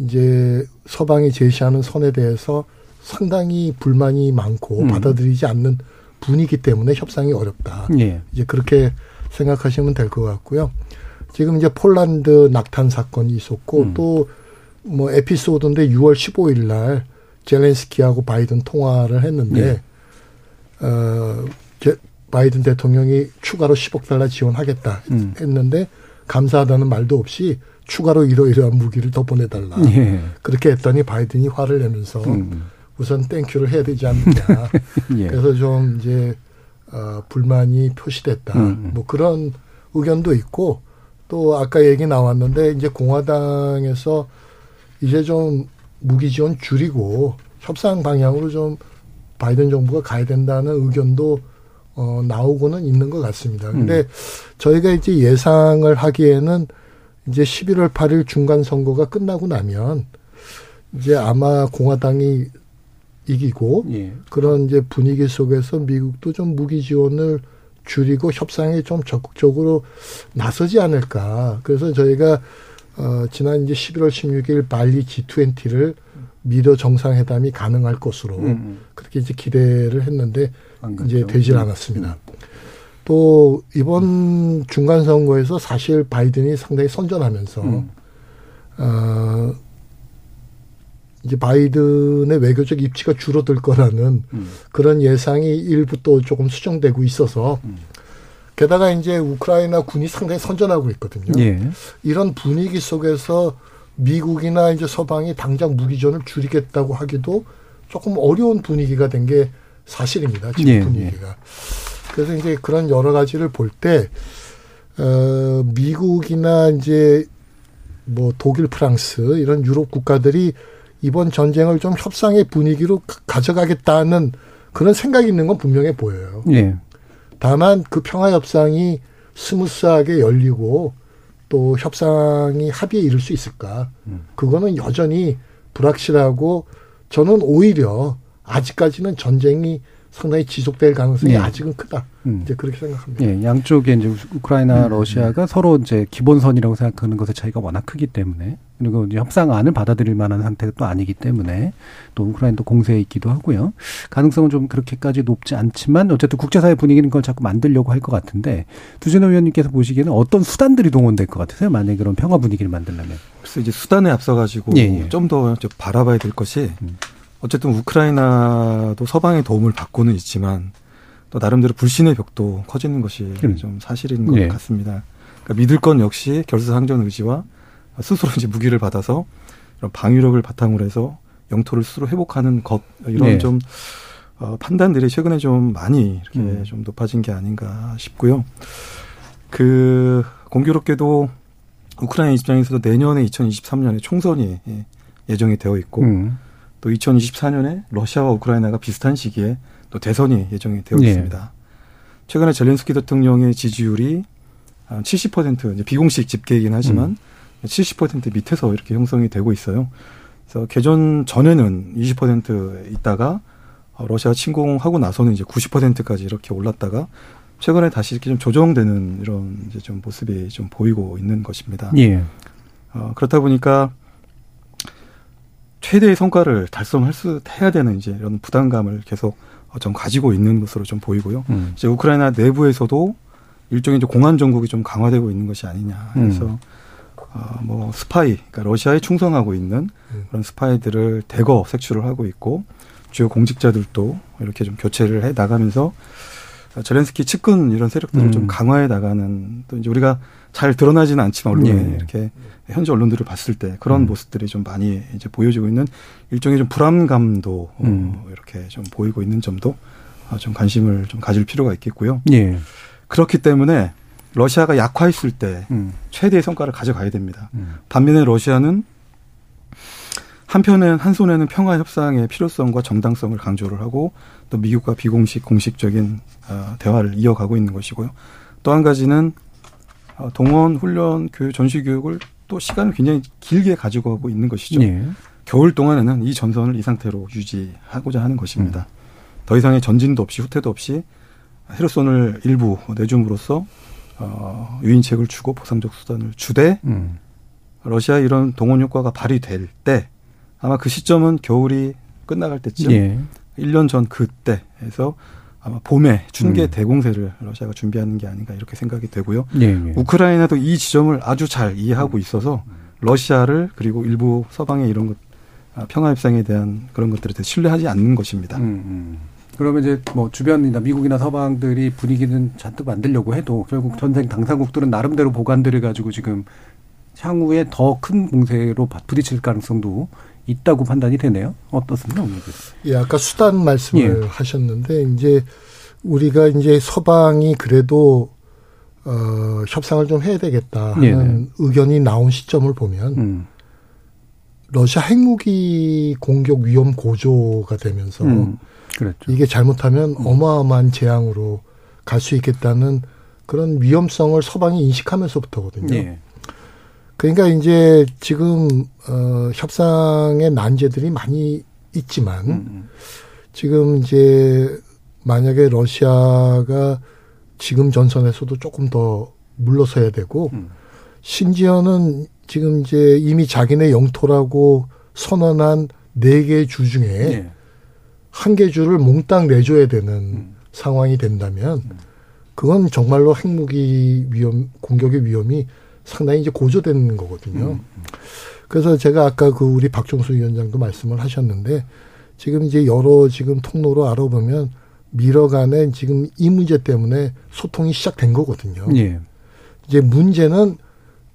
이제 서방이 제시하는 선에 대해서 상당히 불만이 많고 음. 받아들이지 않는 분이기 때문에 협상이 어렵다. 예. 이제 그렇게 생각하시면 될 것 같고요. 지금 이제 폴란드 낙탄 사건이 있었고 음. 또 뭐 에피소드인데 6월 15일 날 젤렌스키하고 바이든 통화를 했는데 예. 어 제, 바이든 대통령이 추가로 10억 달러 지원하겠다 음. 했는데 감사하다는 말도 없이 추가로 이러이러한 무기를 더 보내달라. 예. 그렇게 했더니 바이든이 화를 내면서 음. 우선 땡큐를 해야 되지 않느냐. 예. 그래서 좀 이제 어, 불만이 표시됐다. 음. 뭐 그런 의견도 있고 또 아까 얘기 나왔는데 이제 공화당에서 이제 좀 무기 지원 줄이고 협상 방향으로 좀 바이든 정부가 가야 된다는 의견도 어, 나오고는 있는 것 같습니다. 근데 저희가 이제 예상을 하기에는 이제 11월 8일 중간 선거가 끝나고 나면 이제 아마 공화당이 이기고 예. 그런 이제 분위기 속에서 미국도 좀 무기 지원을 줄이고 협상에 좀 적극적으로 나서지 않을까. 그래서 저희가 어 지난 이제 11월 16일 발리 G20를 미러 정상회담이 가능할 것으로 음. 그렇게 이제 기대를 했는데 안 이제. 되질 음. 않았습니다. 또 이번 중간 선거에서 사실 바이든이 상당히 선전하면서 음. 어 이제 바이든의 외교적 입지가 줄어들 거라는 음. 그런 예상이 일부 또 조금 수정되고 있어서 음. 게다가 이제 우크라이나 군이 상당히 선전하고 있거든요. 예. 이런 분위기 속에서 미국이나 이제 서방이 당장 무기전을 줄이겠다고 하기도 조금 어려운 분위기가 된 게 사실입니다. 지금 예, 분위기가. 그래서 이제 그런 여러 가지를 볼 때, 어, 미국이나 이제 뭐 독일, 프랑스 이런 유럽 국가들이 이번 전쟁을 좀 협상의 분위기로 가- 가져가겠다는 그런 생각이 있는 건 분명해 보여요. 예. 다만 그 평화 협상이 스무스하게 열리고 또 협상이 합의에 이를 수 있을까? 그거는 여전히 불확실하고 저는 오히려 아직까지는 전쟁이 상당히 지속될 가능성이 예. 아직은 크다. 음. 이제 그렇게 생각합니다. 예, 양쪽에 이제 우크라이나, 음. 러시아가 서로 이제 기본선이라고 생각하는 것의 차이가 워낙 크기 때문에 그리고 이제 협상안을 받아들일 만한 상태가 또 아니기 때문에 또 우크라이나도 공세에 있기도 하고요. 가능성은 좀 그렇게까지 높지 않지만 어쨌든 국제사회 분위기는 그걸 자꾸 만들려고 할 것 같은데 두준호 위원님께서 보시기에는 어떤 수단들이 동원될 것 같으세요? 만약에 그런 평화 분위기를 만들려면. 그래서 이제 수단에 앞서가지고 예, 예. 좀더 바라봐야 될 것이 어쨌든 우크라이나도 서방의 도움을 받고는 있지만 또 나름대로 불신의 벽도 커지는 것이 음. 좀 사실인 것 예. 같습니다. 그러니까 믿을 건 역시 결사항전 의지와 스스로 이제 무기를 받아서 이런 방위력을 바탕으로 해서 영토를 스스로 회복하는 것 이런 네. 좀 어, 판단들이 최근에 좀 많이 이렇게 음. 좀 높아진 게 아닌가 싶고요. 그 공교롭게도 우크라이나 입장에서도 내년에 2023년에 총선이 예, 예정이 되어 있고 음. 또 2024년에 러시아와 우크라이나가 비슷한 시기에 또 대선이 예정이 되어 예. 있습니다. 최근에 젤렌스키 대통령의 지지율이 한 70% 이제 비공식 집계이긴 하지만 70% 밑에서 이렇게 형성이 되고 있어요. 그래서 개전 전에는 20% 있다가 어, 러시아 침공하고 나서는 이제 90%까지 이렇게 올랐다가 최근에 다시 이렇게 좀 조정되는 이런 이제 좀 모습이 좀 보이고 있는 것입니다. 예. 어, 그렇다 보니까 최대의 성과를 달성할 수 해야 되는 이제 이런 부담감을 계속 어, 좀 가지고 있는 것으로 좀 보이고요. 음. 이제 우크라이나 내부에서도 일종의 이제 공안 정국이 좀 강화되고 있는 것이 아니냐. 그래서 음. 어, 뭐 스파이, 그러니까 러시아에 충성하고 있는 그런 스파이들을 대거 색출을 하고 있고 주요 공직자들도 이렇게 좀 교체를 해 나가면서 젤렌스키 측근 이런 세력들을 음. 좀 강화해 나가는 또 이제 우리가 잘 드러나지는 않지만 언론에 예. 이렇게 현지 언론들을 봤을 때 그런 음. 모습들이 좀 많이 이제 보여지고 있는 일종의 좀 불안감도 어, 음. 이렇게 좀 보이고 있는 점도 어, 좀 관심을 좀 가질 필요가 있겠고요. 예. 그렇기 때문에 러시아가 약화했을 때 음. 최대의 성과를 가져가야 됩니다. 음. 반면에 러시아는 한편은 한 손에는 평화 협상의 필요성과 정당성을 강조를 하고 또 미국과 비공식 공식적인 어, 대화를 이어가고 있는 것이고요. 또 한 가지는 어, 동원 훈련 교육 전시 교육을 또 시간을 굉장히 길게 가지고 가고 있는 것이죠. 예. 겨울 동안에는 이 전선을 이 상태로 유지하고자 하는 것입니다. 더 이상의 전진도 없이 후퇴도 없이 헤르손을 일부 내줌으로써 어, 유인책을 주고 보상적 수단을 주되 음. 러시아 이런 동원 효과가 발휘될 때 아마 그 시점은 겨울이 끝나갈 때쯤 예. 1년 전 그때에서 아마 봄에 춘계 음. 대공세를 러시아가 준비하는 게 아닌가 이렇게 생각이 되고요. 예. 예. 우크라이나도 이 지점을 아주 잘 이해하고 있어서 러시아를 그리고 일부 서방의 이런 것 아, 평화 협상에 대한 그런 것들에 대해 신뢰하지 않는 것입니다. 음, 음. 그러면 이제 뭐 주변이나 미국이나 서방들이 분위기는 잔뜩 만들려고 해도 결국 전쟁 당사국들은 나름대로 보관들을 가지고 지금 향후에 더 큰 공세로 부딪힐 가능성도 있다고 판단이 되네요. 어떻습니까? 예, 아까 수단 말씀을 예. 하셨는데 이제 우리가 이제 서방이 그래도 어 협상을 좀 해야 되겠다 하는 네네. 의견이 나온 시점을 보면 음. 러시아 핵무기 공격 위험 고조가 되면서 음. 이게 잘못하면 어마어마한 재앙으로 갈 수 있겠다는 그런 위험성을 서방이 인식하면서부터거든요. 예. 그러니까 이제 지금 어 협상의 난제들이 많이 있지만 음. 지금 이제 만약에 러시아가 지금 전선에서도 조금 더 물러서야 되고 음. 심지어는 지금 이제 이미 자기네 영토라고 선언한 네 개 주 중에 예. 한개 주를 몽땅 내줘야 되는 음. 상황이 된다면 그건 정말로 핵무기 위험 공격의 위험이 상당히 이제 고조되는 거거든요. 음. 그래서 제가 아까 그 우리 박종수 위원장도 말씀을 하셨는데 지금 이제 여러 지금 통로로 알아보면 미러 간에 지금 이 문제 때문에 소통이 시작된 거거든요. 예. 이제 문제는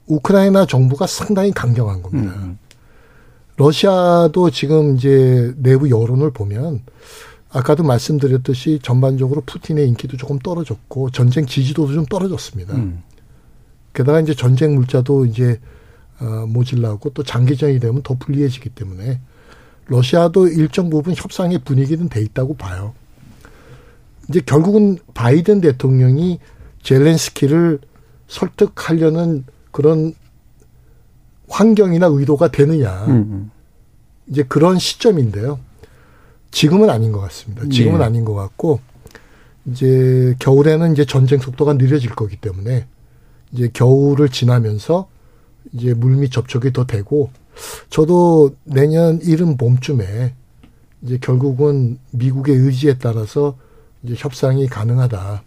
우크라이나 정부가 상당히 강경한 겁니다. 음. 러시아도 지금 이제 내부 여론을 보면 아까도 말씀드렸듯이 전반적으로 푸틴의 인기도 조금 떨어졌고 전쟁 지지도도 좀 떨어졌습니다. 음. 게다가 이제 전쟁 물자도 이제 어, 모질라고 또 장기전이 되면 더 불리해지기 때문에 러시아도 일정 부분 협상의 분위기는 돼 있다고 봐요. 이제 결국은 바이든 대통령이 젤렌스키를 설득하려는 그런 환경이나 의도가 되느냐. 음, 이제 그런 시점인데요. 지금은 아닌 것 같습니다. 지금은 예. 아닌 것 같고 이제 겨울에는 이제 전쟁 속도가 느려질 거기 때문에 이제 겨울을 지나면서 이제 물밑 접촉이 더 되고 저도 내년 이른 봄쯤에 이제 결국은 미국의 의지에 따라서 이제 협상이 가능하다.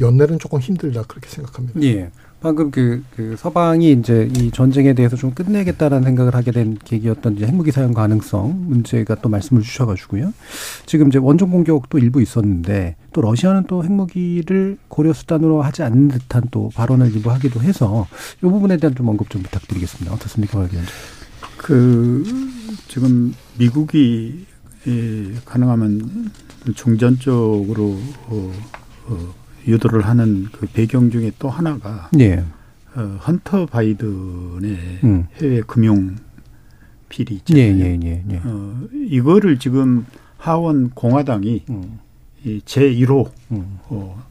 연내는 조금 힘들다 그렇게 생각합니다. 예. 방금 그, 그 서방이 이제 이 전쟁에 대해서 좀 끝내겠다라는 생각을 하게 된 계기였던 이제 핵무기 사용 가능성 문제가 또 말씀을 주셔가지고요. 지금 이제 원전 공격도 일부 있었는데 또 러시아는 또 핵무기를 고려 수단으로 하지 않는 듯한 또 발언을 일부 하기도 해서 이 부분에 대한 좀 언급 좀 부탁드리겠습니다. 어떻습니까, 박 위원장? 그 지금 미국이 예, 가능하면 중전 쪽으로 어, 어, 유도를 하는 그 배경 중에 또 하나가 예. 어, 헌터 바이든의 음. 해외 금융 비리 예, 있잖아요. 예, 예, 예. 어, 이거를 지금 하원 공화당이 이 제1호 음. 어,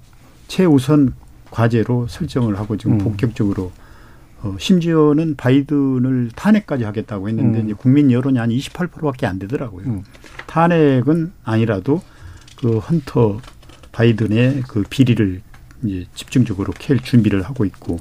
최우선 과제로 설정을 하고 지금 음. 본격적으로 어, 심지어는 바이든을 탄핵까지 하겠다고 했는데 음. 이제 국민 여론이 한 28%밖에 안 되더라고요. 음. 탄핵은 아니라도 그 헌터 바이든의 그 비리를 이제 집중적으로 캘 준비를 하고 있고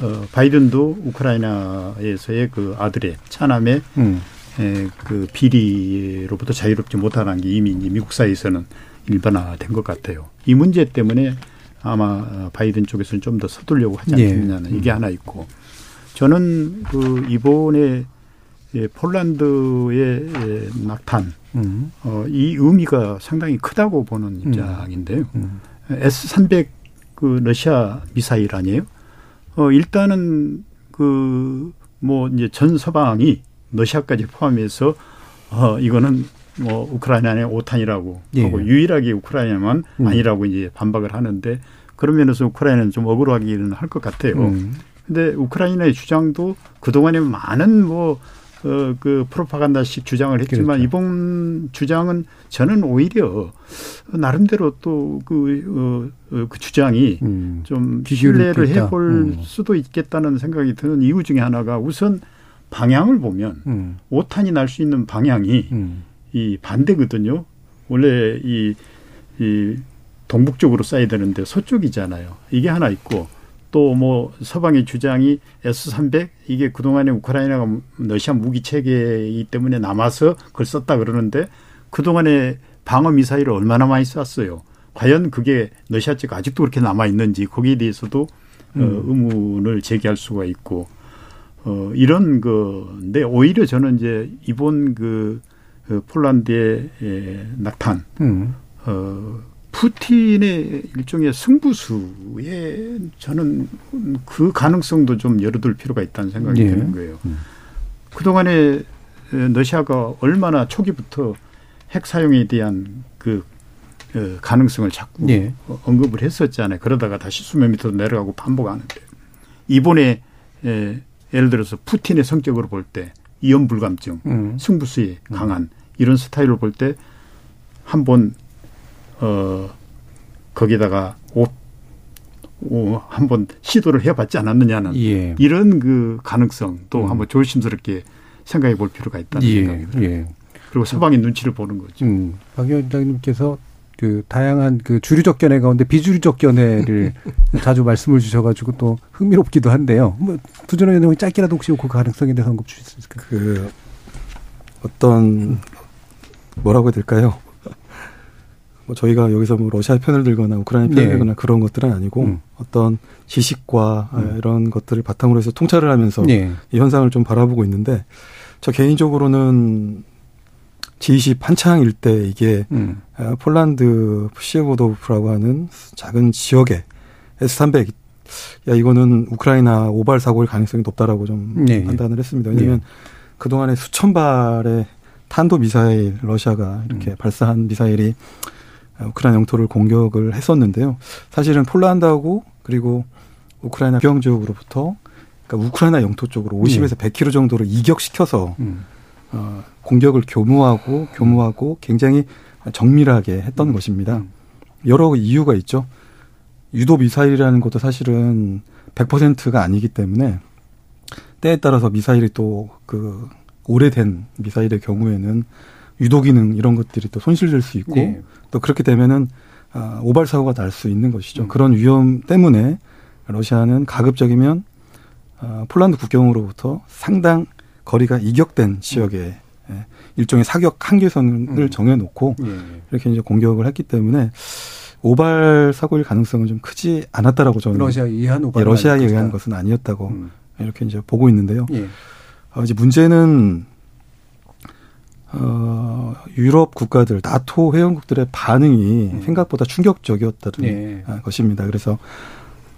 어, 바이든도 우크라이나에서의 그 아들의 차남의 음. 에, 그 비리로부터 자유롭지 못하는 게 이미 미국 사회에서는 일반화된 것 같아요. 이 문제 때문에 아마 바이든 쪽에서는 좀 더 서두려고 하지 예. 않겠느냐는 이게 하나 있고 저는 그 이번에 예, 폴란드의 예, 낙탄 음. 어, 이 의미가 상당히 크다고 보는 입장인데요. 음. S 300 그 러시아 미사일 아니에요? 어, 일단은 그 뭐 이제 전 서방이 러시아까지 포함해서 어, 이거는 뭐 우크라이나의 오탄이라고 예. 하고 유일하게 우크라이나만 음. 아니라고 이제 반박을 하는데 그런 면에서 우크라이나는 좀 억울하기는 할 것 같아요. 음. 근데 우크라이나의 주장도 그동안에 많은 뭐, 어, 그 프로파간다식 주장을 했지만 그렇죠. 이번 주장은 저는 오히려 나름대로 또 그, 어, 어, 그 주장이 음. 좀 신뢰를. 해볼 음. 수도 있겠다는 생각이 드는 이유 중에 하나가 우선 방향을 보면 음. 오탄이 날 수 있는 방향이 음. 이 반대거든요. 원래 이, 이 동북쪽으로 쏴야 되는데 서쪽이잖아요. 이게 하나 있고 또 뭐 서방의 주장이 S300 이게 그동안에 우크라이나가 러시아 무기 체계이기 때문에 남아서 그걸 썼다 그러는데 그동안에 방어 미사일을 얼마나 많이 쐈어요. 과연 그게 러시아 측 아직도 그렇게 남아 있는지 거기에 대해서도 어, 의문을 제기할 수가 있고 어, 이런 건데 오히려 저는 이제 이번 그 어, 폴란드의 에, 낙탄 음. 어, 푸틴의 일종의 승부수에 저는 그 가능성도 좀 열어둘 필요가 있다는 생각이 예. 드는 거예요. 그동안에 에, 러시아가 얼마나 초기부터 핵 사용에 대한 그 어, 가능성을 자꾸 예. 어, 언급을 했었잖아요. 그러다가 다시 수면 밑으로 내려가고 반복하는데 이번에 에, 예를 들어서 푸틴의 성격으로 볼 때 이연불감증, 음. 승부수에 강한 이런 스타일을 볼때 한번 어 거기다가 옷 오, 한번 시도를 해봤지 않았느냐는 예. 이런 그 가능성도 음. 한번 조심스럽게 생각해 볼 필요가 있다는 예. 생각이 들어요. 예. 그리고 서방의 눈치를 보는 거죠. 음, 박 위원장님께서 그 다양한 그 주류적 견해 가운데 비주류적 견해를 자주 말씀을 주셔가지고 또 흥미롭기도 한데요. 뭐 두준호 의원님 짧게라도 혹시 그 가능성에 대해서 언급 주실 수 있을까요? 그 어떤 뭐라고 해야 될까요? 뭐 저희가 여기서 뭐 러시아 편을 들거나 우크라이나 편을 네. 들거나 그런 것들은 아니고 음. 어떤 지식과 음. 이런 것들을 바탕으로 해서 통찰을 하면서 네. 이 현상을 좀 바라보고 있는데 저 개인적으로는 G20 한창일 때 이게 음. 어, 폴란드 푸시에보도프라고 하는 작은 지역에 S300 야 이거는 우크라이나 오발 사고일 가능성이 높다라고 좀 네, 예. 판단을 했습니다. 왜냐하면 그 동안에 수천 발의 탄도 미사일 러시아가 이렇게 음. 발사한 미사일이 어, 우크라이나 영토를 공격을 했었는데요. 사실은 폴란드하고 그리고 우크라이나 국경 지역으로부터 그러니까 우크라이나 영토 쪽으로 50에서 100km 정도를 이격시켜서 음. 어, 공격을 교무하고 교무하고 굉장히 정밀하게 했던 것입니다. 여러 이유가 있죠. 유도 미사일이라는 것도 사실은 100%가 아니기 때문에 때에 따라서 미사일이 또 그 오래된 미사일의 경우에는 유도 기능 이런 것들이 또 손실될 수 있고 네. 또 그렇게 되면은 아, 오발 사고가 날 수 있는 것이죠. 음. 그런 위험 때문에 러시아는 가급적이면 아, 폴란드 국경으로부터 상당 거리가 이격된 지역에 예, 일종의 사격 한계선을 음. 정해놓고 예. 이렇게 이제 공격을 했기 때문에 오발 사고일 가능성은 좀 크지 않았다라고 저는 러시아에 의한 오발 예, 러시아에 의한 것은 아니었다고 음. 이렇게 이제 보고 있는데요. 예. 어, 이제 문제는 어, 유럽 국가들, 나토 회원국들의 반응이 생각보다 충격적이었다는 예. 아, 것입니다. 그래서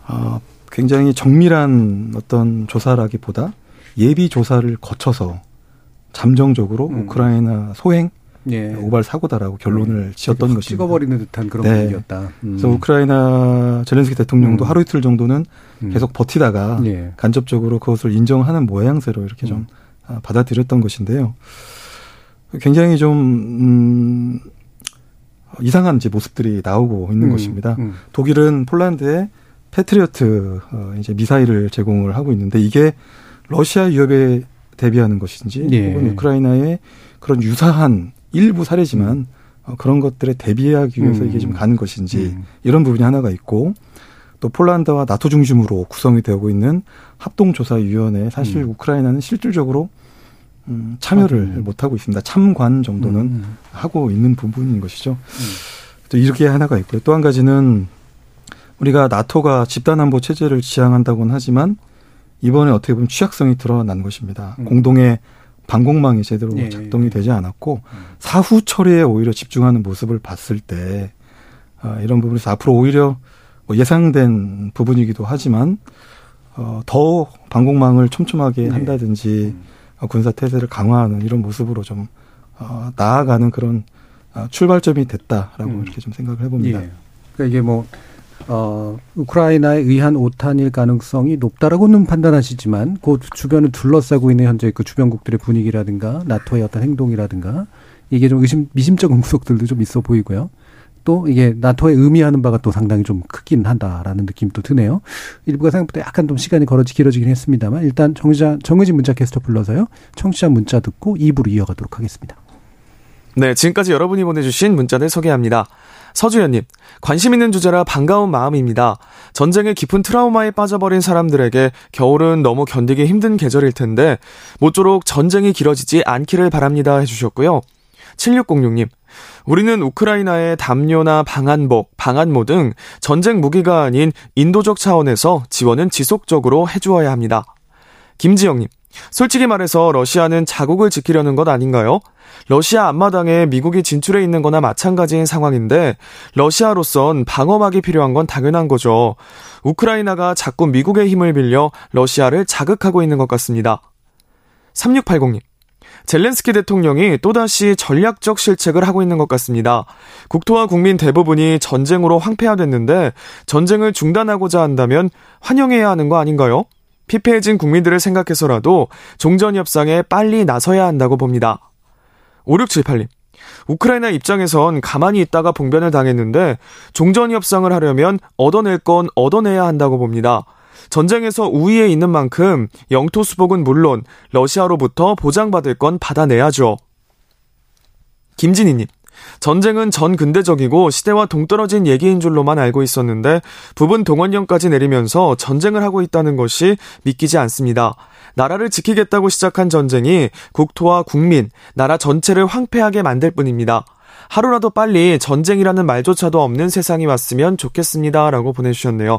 어, 굉장히 정밀한 어떤 조사라기보다 예비 조사를 거쳐서 잠정적으로 음. 우크라이나 소행 예. 오발 사고다라고 결론을 지었던 확 것입니다. 찍어버리는 듯한 그런 네. 분위기였다. 음. 그래서 우크라이나 젤렌스키 대통령도 음. 하루 이틀 정도는 음. 계속 버티다가 예. 간접적으로 그것을 인정하는 모양새로 이렇게 좀 아, 받아들였던 것인데요. 굉장히 좀 음, 이상한 이제 모습들이 나오고 있는 음, 것입니다. 음. 독일은 폴란드에 패트리어트 어, 이제 미사일을 제공을 하고 있는데 이게 러시아 위협에 대비하는 것인지 예. 혹은 우크라이나의 그런 유사한 일부 사례지만 어, 그런 것들에 대비하기 위해서 음. 이게 좀 가는 것인지 음. 이런 부분이 하나가 있고 또 폴란드와 나토 중심으로 구성이 되고 있는 합동조사위원회에 사실 음. 우크라이나는 실질적으로 음, 참여를 음. 못하고 있습니다. 참관 정도는 음. 하고 있는 부분인 것이죠. 또 이렇게 하나가 있고요. 또 한 가지는 우리가 나토가 집단안보 체제를 지향한다고는 하지만 이번에 어떻게 보면 취약성이 드러난 것입니다. 음. 공동의 방공망이 제대로 예. 작동이 되지 않았고 사후 처리에 오히려 집중하는 모습을 봤을 때 아, 이런 부분에서 앞으로 오히려 뭐 예상된 부분이기도 하지만 어, 더 방공망을 촘촘하게 예. 한다든지 어, 군사 태세를 강화하는 이런 모습으로 좀 어, 나아가는 그런 어, 출발점이 됐다라고 음. 이렇게 좀 생각을 해봅니다. 예. 그러니까 이게 뭐 어, 우크라이나에 의한 오탄일 가능성이 높다라고는 판단하시지만 그 주변을 둘러싸고 있는 현재 그 주변국들의 분위기라든가 나토의 어떤 행동이라든가 이게 좀 의심 미심쩍은 구석들도 좀 있어 보이고요. 또 이게 나토의 의미하는 바가 또 상당히 좀 크긴 한다라는 느낌이 또 드네요. 일부가 생각보다 약간 좀 시간이 걸어지 길어지긴 했습니다만 일단 정의자 정의진 문자 캐스터 불러서요. 청취자 문자 듣고 2부로 이어가도록 하겠습니다. 네, 지금까지 여러분이 보내주신 문자들 소개합니다. 서주연님, 관심 있는 주제라 반가운 마음입니다. 전쟁의 깊은 트라우마에 빠져버린 사람들에게 겨울은 너무 견디기 힘든 계절일 텐데, 모쪼록 전쟁이 길어지지 않기를 바랍니다 해주셨고요. 7606님, 우리는 우크라이나의 담요나 방한복, 방한모 등 전쟁 무기가 아닌 인도적 차원에서 지원은 지속적으로 해주어야 합니다. 김지영님, 솔직히 말해서 러시아는 자국을 지키려는 것 아닌가요? 러시아 앞마당에 미국이 진출해 있는 거나 마찬가지인 상황인데 러시아로선 방어막이 필요한 건 당연한 거죠. 우크라이나가 자꾸 미국의 힘을 빌려 러시아를 자극하고 있는 것 같습니다. 3680님. 젤렌스키 대통령이 또다시 전략적 실책을 하고 있는 것 같습니다. 국토와 국민 대부분이 전쟁으로 황폐화됐는데 전쟁을 중단하고자 한다면 환영해야 하는 거 아닌가요? 피폐해진 국민들을 생각해서라도 종전 협상에 빨리 나서야 한다고 봅니다. 5678님. 우크라이나 입장에선 가만히 있다가 봉변을 당했는데 종전 협상을 하려면 얻어낼 건 얻어내야 한다고 봅니다. 전쟁에서 우위에 있는 만큼 영토 수복은 물론 러시아로부터 보장받을 건 받아내야죠. 김진희님. 전쟁은 전 근대적이고 시대와 동떨어진 얘기인 줄로만 알고 있었는데 부분 동원령까지 내리면서 전쟁을 하고 있다는 것이 믿기지 않습니다. 나라를 지키겠다고 시작한 전쟁이 국토와 국민, 나라 전체를 황폐하게 만들 뿐입니다. 하루라도 빨리 전쟁이라는 말조차도 없는 세상이 왔으면 좋겠습니다. 라고 보내주셨네요.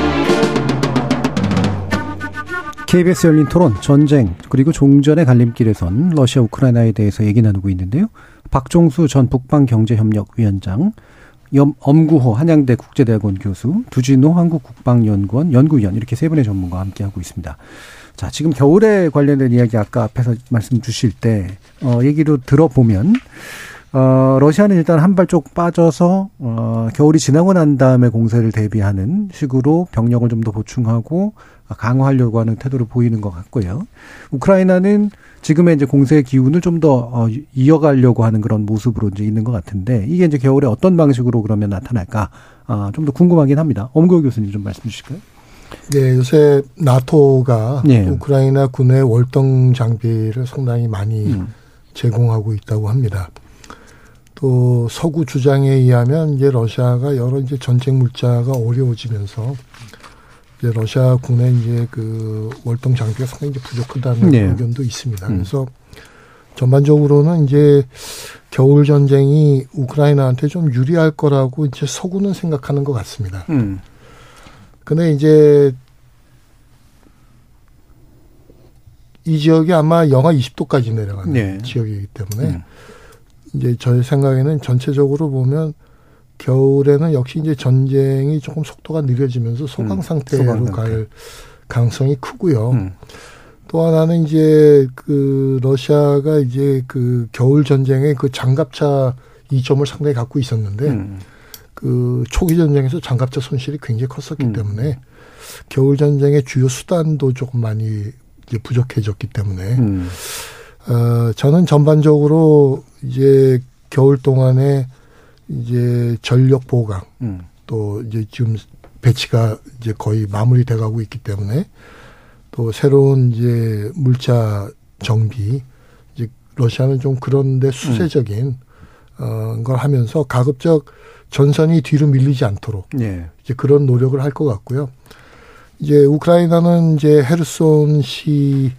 KBS 열린 토론 전쟁 그리고 종전의 갈림길에선 러시아 우크라이나에 대해서 얘기 나누고 있는데요. 박종수 전 북방경제협력위원장, 염, 엄구호 한양대 국제대학원 교수, 두진호 한국국방연구원 연구위원 이렇게 세 분의 전문가와 함께 하고 있습니다. 자, 지금 겨울에 관련된 이야기 아까 앞에서 말씀 주실 때, 어, 얘기로 들어보면, 어, 러시아는 일단 한 발쪽 빠져서, 어, 겨울이 지나고 난 다음에 공세를 대비하는 식으로 병력을 좀 더 보충하고 강화하려고 하는 태도를 보이는 것 같고요. 우크라이나는 지금의 이제 공세의 기운을 좀더 어, 이어가려고 하는 그런 모습으로 이제 있는 것 같은데 이게 이제 겨울에 어떤 방식으로 그러면 나타날까 아, 좀 더 궁금하긴 합니다. 엄구 교수님 좀 말씀 주실까요? 네, 요새 나토가 네. 우크라이나 군의 월동 장비를 상당히 많이 음. 제공하고 있다고 합니다. 또 서구 주장에 의하면 이제 러시아가 여러 이제 전쟁 물자가 어려워지면서 이제 러시아 군의 이제 그 월동 장비가 상당히 이제 부족하다는 네. 의견도 있습니다. 음. 그래서 전반적으로는 이제 겨울 전쟁이 우크라이나한테 좀 유리할 거라고 이제 서구는 생각하는 것 같습니다. 음. 근데 이제 이 지역이 아마 영하 20도까지 내려가는 네. 지역이기 때문에 음. 이제 저희 생각에는 전체적으로 보면 겨울에는 역시 이제 전쟁이 조금 속도가 느려지면서 소강 음, 상태로 소강 상태. 갈 가능성이 크고요. 음. 또 하나는 이제 그 러시아가 이제 그 겨울 전쟁에 그 장갑차 이점을 상당히 갖고 있었는데 음. 그 초기 전쟁에서 장갑차 손실이 굉장히 컸었기 음. 때문에 겨울 전쟁의 주요 수단도 조금 많이 이제 부족해졌기 때문에 음. 어 저는 전반적으로 이제 겨울 동안에 이제 전력 보강 음. 또 이제 지금 배치가 이제 거의 마무리돼 가고 있기 때문에 또 새로운 이제 물자 정비 이제 러시아는 좀 그런데 수세적인 음. 어, 걸 하면서 가급적 전선이 뒤로 밀리지 않도록 예. 이제 그런 노력을 할 것 같고요. 이제 우크라이나는 이제 헤르손시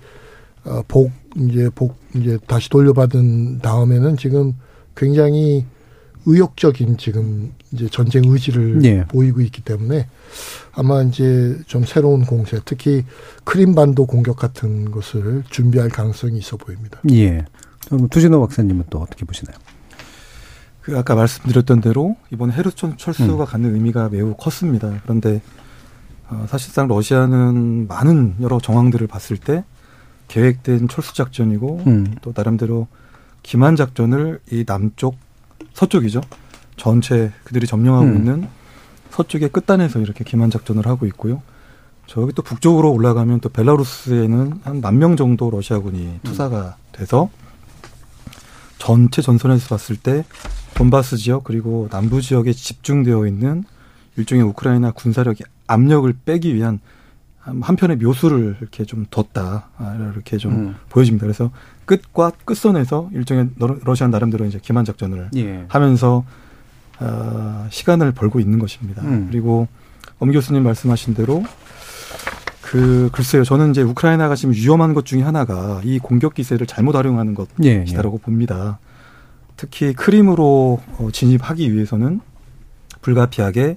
어, 복 이제 복 이제 다시 돌려받은 다음에는 지금 굉장히 의욕적인 지금 이제 전쟁 의지를 예. 보이고 있기 때문에 아마 이제 좀 새로운 공세, 특히 크림반도 공격 같은 것을 준비할 가능성이 있어 보입니다. 예. 그럼 두진호 박사님은 또 어떻게 보시나요? 그 아까 말씀드렸던 대로 이번 헤르촌 철수가 음. 갖는 의미가 매우 컸습니다. 그런데 어, 사실상 러시아는 많은 여러 정황들을 봤을 때 계획된 철수 작전이고 음. 또 나름대로 기만 작전을 이 남쪽 서쪽이죠. 전체 그들이 점령하고 음. 있는 서쪽의 끝단에서 이렇게 기만 작전을 하고 있고요. 저기 또 북쪽으로 올라가면 또 벨라루스에는 한 만 명 정도 러시아군이 투사가 돼서 전체 전선에서 봤을 때 돈바스 지역 그리고 남부 지역에 집중되어 있는 일종의 우크라이나 군사력의 압력을 빼기 위한 한편의 묘수를 이렇게 좀 뒀다 이렇게 좀 음. 보여집니다. 그래서 끝과 끝선에서 일종의 러시아 나름대로 이제 기만 작전을 예. 하면서 어, 시간을 벌고 있는 것입니다. 음. 그리고 엄 교수님 말씀하신 대로 그 글쎄요, 저는 이제 우크라이나가 지금 위험한 것 중에 하나가 이 공격 기세를 잘못 활용하는 것이다라고 예, 예. 봅니다. 특히 크림으로 어, 진입하기 위해서는 불가피하게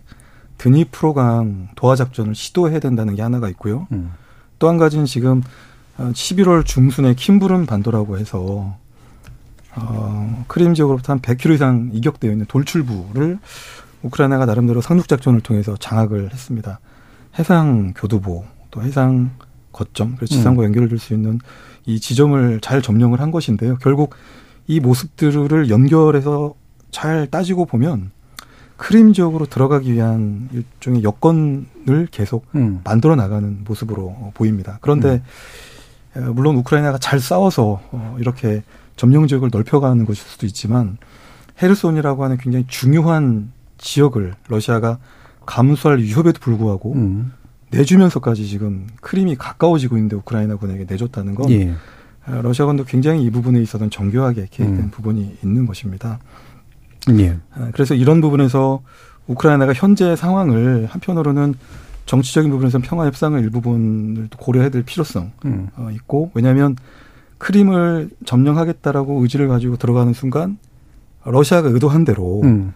드니프로강 도하 작전을 시도해야 된다는 게 하나가 있고요. 음. 또한 가지는 지금 11월 어, 중순에 킴부른 반도라고 해서 어, 크림 지역으로부터 한 100km 이상 이격되어 있는 돌출부를 우크라이나가 나름대로 상륙 작전을 통해서 장악을 했습니다. 해상 교두보 또 해상 거점 그리고 지상과 음. 연결을 줄수 있는 이 지점을 잘 점령을 한 것인데요. 결국 이 모습들을 연결해서 잘 따지고 보면 크림 지역으로 들어가기 위한 일종의 여건을 계속 음. 만들어 나가는 모습으로 보입니다. 그런데 음. 물론 우크라이나가 잘 싸워서 어, 이렇게 점령 지역을 넓혀가는 것일 수도 있지만 헤르손이라고 하는 굉장히 중요한 지역을 러시아가 감수할 위협에도 불구하고 음. 내주면서까지 지금 크림이 가까워지고 있는데 우크라이나군에게 내줬다는 건 예. 러시아군도 굉장히 이 부분에 있어서는 정교하게 계획된 음. 부분이 있는 것입니다. 예. 아, 그래서 이런 부분에서 우크라이나가 현재 상황을 한편으로는 정치적인 부분에서 평화 협상의 일부분을 고려해야 될 필요성 음. 어, 있고 왜냐하면 크림을 점령하겠다라고 의지를 가지고 들어가는 순간 러시아가 의도한 대로 음.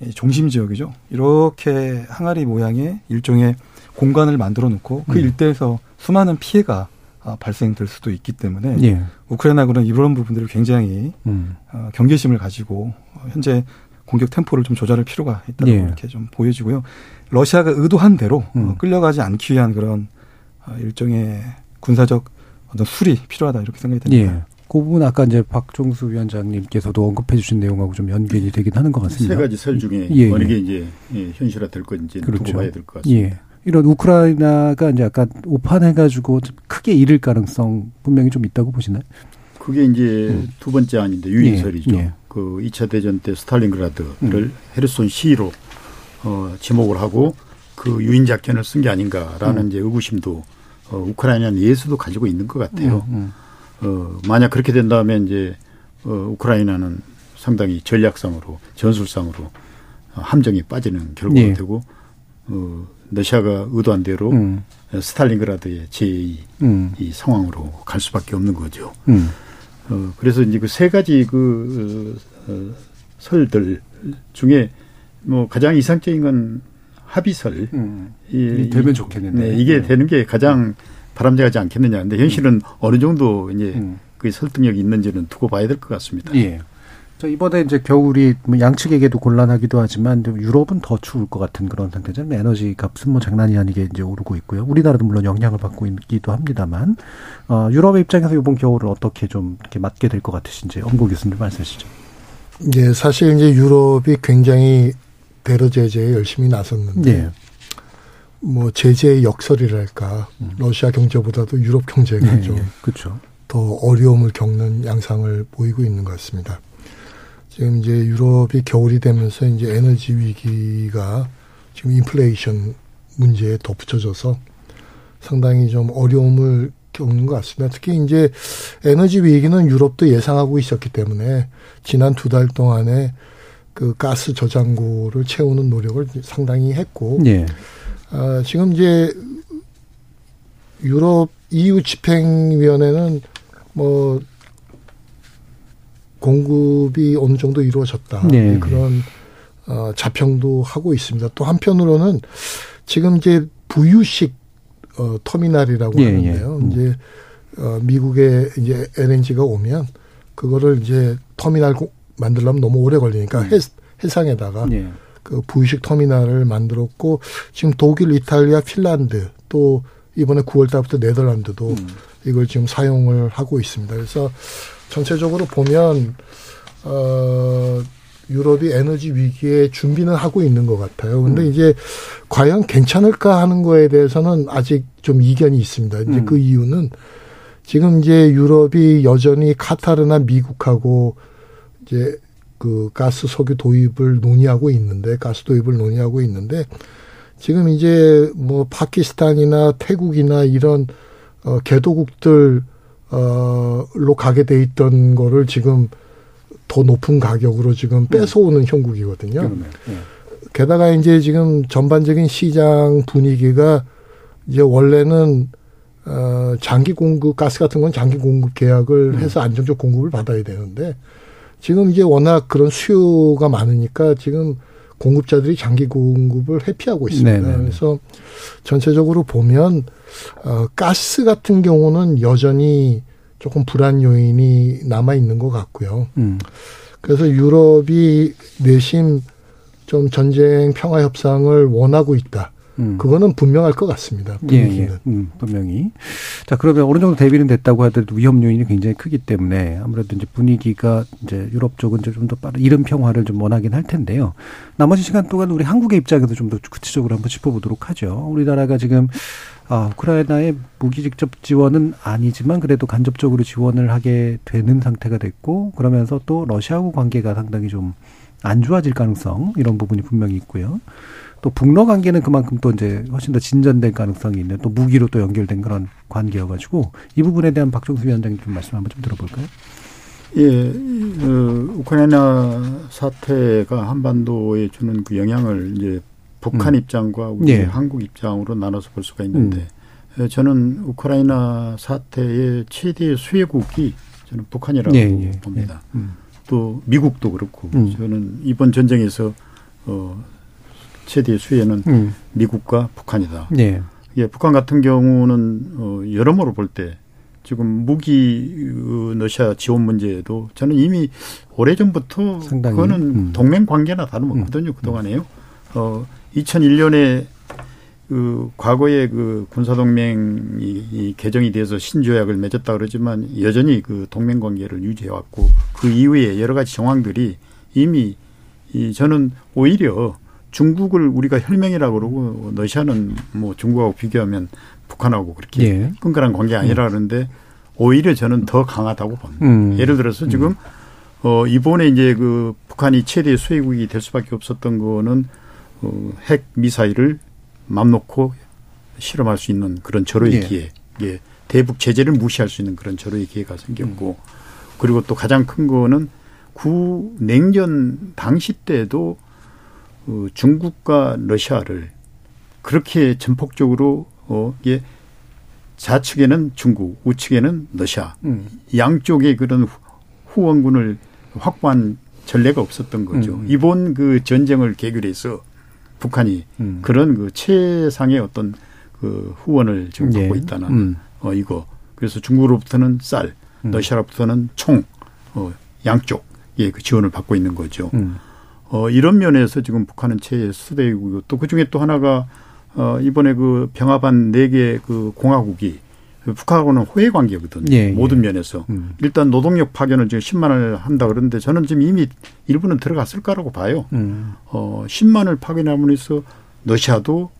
이 중심 지역이죠. 이렇게 항아리 모양의 일종의 공간을 만들어 놓고 그 음. 일대에서 수많은 피해가 아, 발생될 수도 있기 때문에 예. 우크라이나군은 이런 부분들을 굉장히 음. 어, 경계심을 가지고 어, 현재 공격 템포를 좀 조절할 필요가 있다고 예. 이렇게 좀 보여지고요. 러시아가 의도한 대로 음. 어, 끌려가지 않기 위한 그런 어, 일종의 군사적 어떤 술이 필요하다 이렇게 생각이 됩니다. 예. 그 부분 아까 이제 박종수 위원장님께서도 언급해 주신 내용하고 좀 연결이 되긴 하는 것 같습니다. 세 가지 설 중에 예, 어느 예. 게 이제 예, 현실화 될 건지 그렇죠. 두고 봐야 될 것 같습니다. 예. 이런 우크라이나가 이제 약간 오판해가지고 좀 크게 잃을 가능성 분명히 좀 있다고 보시나요? 그게 이제 두 번째 안인데 유인설이죠. 음. 예, 예. 그 2차 대전 때 스탈린그라드를 음. 헤르손 시로 어, 지목을 하고 그 유인 작전을 쓴 게 아닌가라는 음. 이제 의구심도 어, 우크라이나 내에서도 가지고 있는 것 같아요. 음, 어, 만약 그렇게 된다면 이제 어, 우크라이나는 상당히 전략상으로 전술상으로 어, 함정이 빠지는 결과가 예. 되고 어, 러시아가 의도한 대로 음. 스탈린그라드의 제2 음. 이 상황으로 갈 수밖에 없는 거죠. 음. 어, 그래서 이제 그 세 가지 그, 어, 어, 설들 중에 뭐 가장 이상적인 건 합의설. 음. 이, 되면 이- 좋겠는데. 네, 이게 네. 되는 게 가장 바람직하지 않겠느냐. 근데 현실은 어느 정도 이제 음. 그 설득력이 있는지는 두고 봐야 될 것 같습니다. 예. 저 이번에 이제 겨울이 뭐 양측에게도 곤란하기도 하지만 좀 유럽은 더 추울 것 같은 그런 상태잖아요. 에너지 값은 뭐 장난이 아니게 이제 오르고 있고요. 우리나라도 물론 영향을 받고 있기도 합니다만, 어, 유럽의 입장에서 이번 겨울을 어떻게 좀 이렇게 맞게 될 것 같으신지 엄고 교수님 말씀하시죠. 이제 사실 이제 유럽이 굉장히 대러 제재에 열심히 나섰는데 예. 뭐 제재의 역설이랄까 러시아 경제보다도 유럽 경제가 예, 좀 예. 그렇죠. 더 어려움을 겪는 양상을 보이고 있는 것 같습니다. 지금 이제 유럽이 겨울이 되면서 이제 에너지 위기가 지금 인플레이션 문제에 덧붙여져서 상당히 좀 어려움을 겪는 것 같습니다. 특히 이제 에너지 위기는 유럽도 예상하고 있었기 때문에 지난 두 달 동안에 그 가스 저장고를 채우는 노력을 상당히 했고 예. 아, 지금 이제 유럽 EU 집행위원회는 뭐 공급이 어느 정도 이루어졌다 네. 그런 어, 자평도 하고 있습니다. 또 한편으로는 지금 이제 부유식 어, 터미널이라고 예, 하는데요. 예. 음. 이제 어, 미국에 이제 LNG가 오면 그거를 이제 터미널 고- 만들려면 너무 오래 걸리니까 해, 해상에다가 예. 그 부유식 터미널을 만들었고 지금 독일, 이탈리아, 핀란드 또 이번에 9월 달부터 네덜란드도 음. 이걸 지금 사용을 하고 있습니다. 그래서 전체적으로 보면 어 유럽이 에너지 위기에 준비는 하고 있는 것 같아요. 근데 음. 이제 과연 괜찮을까 하는 거에 대해서는 아직 좀 이견이 있습니다. 이제 음. 그 이유는 지금 이제 유럽이 여전히 카타르나 미국하고 이제 그 가스 석유 도입을 논의하고 있는데 가스 도입을 논의하고 있는데 지금 이제 뭐 파키스탄이나 태국이나 이런 어 개도국들 어로 가게 돼 있던 거를 지금 더 높은 가격으로 지금 뺏어오는 형국이거든요. 그러네요. 예. 게다가 이제 지금 전반적인 시장 분위기가 이제 원래는 어 장기 공급 가스 같은 건 장기 공급 계약을 해서 안정적 공급을 받아야 되는데 지금 이제 워낙 그런 수요가 많으니까 지금 공급자들이 장기 공급을 회피하고 있습니다. 네네네. 그래서 전체적으로 보면 어 가스 같은 경우는 여전히 조금 불안 요인이 남아 있는 것 같고요. 음. 그래서 유럽이 내심 좀 전쟁 평화 협상을 원하고 있다. 음. 그거는 분명할 것 같습니다. 예, 분위기는. 예. 음, 분명히. 자, 그러면 어느 정도 대비는 됐다고 하더라도 위험 요인이 굉장히 크기 때문에 아무래도 이제 분위기가 이제 유럽 쪽은 좀 더 빠른 이른 평화를 좀 원하긴 할 텐데요. 나머지 시간 동안 우리 한국의 입장에서 좀 더 구체적으로 한번 짚어보도록 하죠. 우리나라가 지금 아, 우크라이나의 무기 직접 지원은 아니지만 그래도 간접적으로 지원을 하게 되는 상태가 됐고 그러면서 또 러시아하고 관계가 상당히 좀 안 좋아질 가능성 이런 부분이 분명히 있고요. 또 북러 관계는 그만큼 또 이제 훨씬 더 진전될 가능성이 있는 또 무기로 또 연결된 그런 관계여가지고 이 부분에 대한 박종수 위원장님 좀 말씀 한번 좀 들어볼까요? 예, 어, 우크라이나 사태가 한반도에 주는 그 영향을 이제 북한 음. 입장과 우리 예. 한국 입장으로 나눠서 볼 수가 있는데 음. 저는 우크라이나 사태의 최대 수혜국이 저는 북한이라고 예, 예, 봅니다. 예. 음. 또 미국도 그렇고 음. 저는 이번 전쟁에서 어 최대 수혜는 음. 미국과 북한이다. 예. 예, 북한 같은 경우는 어 여러모로 볼 때 지금 무기 어, 러시아 지원 문제도 저는 이미 오래 전부터 상당히, 그거는 음. 동맹 관계나 다름없거든요 그 동안에요. 어 2001년에 그 과거에 그 군사 동맹이 이 개정이 돼서 신조약을 맺었다 그러지만 여전히 그 동맹 관계를 유지해 왔고 그 이후에 여러 가지 정황들이 이미 이 저는 오히려 중국을 우리가 혈맹이라고 그러고 러시아는 뭐 중국하고 비교하면 북한하고 그렇게 예. 끈끈한 관계 아니라 그러는데 오히려 저는 더 강하다고 봅니다. 음. 예를 들어서 지금 어 이번에 이제 그 북한이 최대 수혜국이 될 수밖에 없었던 거는 어, 핵 미사일을 맘 놓고 실험할 수 있는 그런 절호의 예. 기회, 예, 대북 제재를 무시할 수 있는 그런 절호의 기회가 생겼고, 그리고 또 가장 큰 거는 구 냉전 당시 때도 어, 중국과 러시아를 그렇게 전폭적으로 어, 이게 좌측에는 중국, 우측에는 러시아, 음. 양쪽에 그런 후- 후원군을 확보한 전례가 없었던 거죠. 음. 이번 그 전쟁을 계기로 해서 북한이 음. 그런 그 최상의 어떤 그 후원을 지금 예. 받고 있다는 음. 어 이거 그래서 중국으로부터는 쌀, 음. 러시아로부터는 총, 어 양쪽 예 그 지원을 받고 있는 거죠. 음. 어 이런 면에서 지금 북한은 최수대이고 또 그 중에 또 하나가 어 이번에 그 병합한 네 개 그 공화국이 북한하고는 호혜 관계거든요. 예, 예. 모든 면에서 음. 일단 노동력 파견을 지금 10만을 한다 그러는데 저는 지금 이미 일부는 들어갔을 거라고 봐요. 음. 어 10만을 파견함으로써 러시아도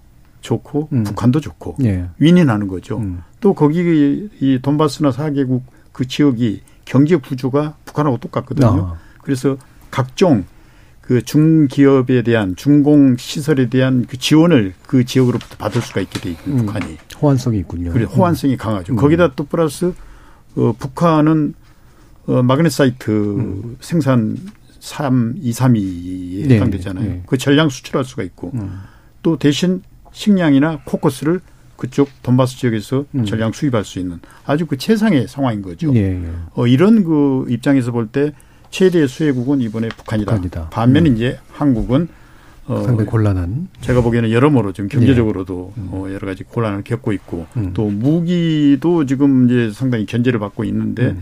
좋고 음. 북한도 좋고 예. 윈윈하는 거죠. 음. 또 거기 이 돈바스나 4개국 그 지역이 경제 구조가 북한하고 똑같거든요. 아. 그래서 각종 그 중기업에 대한 중공 시설에 대한 그 지원을 그 지역으로부터 받을 수가 있게 돼 있고 음. 북한이 호환성이 있군요. 그래 호환성이 강하죠. 음. 거기다 또 플러스 어, 북한은 어, 마그네사이트 음. 생산 3, 2, 3위에 네, 해당되잖아요. 네. 그 전량 수출할 수가 있고 음. 또 대신 식량이나 코커스를 그쪽 돈바스 지역에서 음. 전량 수입할 수 있는 아주 그 최상의 상황인 거죠. 예, 예. 어, 이런 그 입장에서 볼 때 최대 수혜국은 이번에 북한이다. 북한이다. 반면에 음. 이제 한국은 어, 상당히 곤란한. 제가 보기에는 여러모로 지금 경제적으로도 어, 여러 가지 곤란을 겪고 있고 음. 또 무기도 지금 이제 상당히 견제를 받고 있는데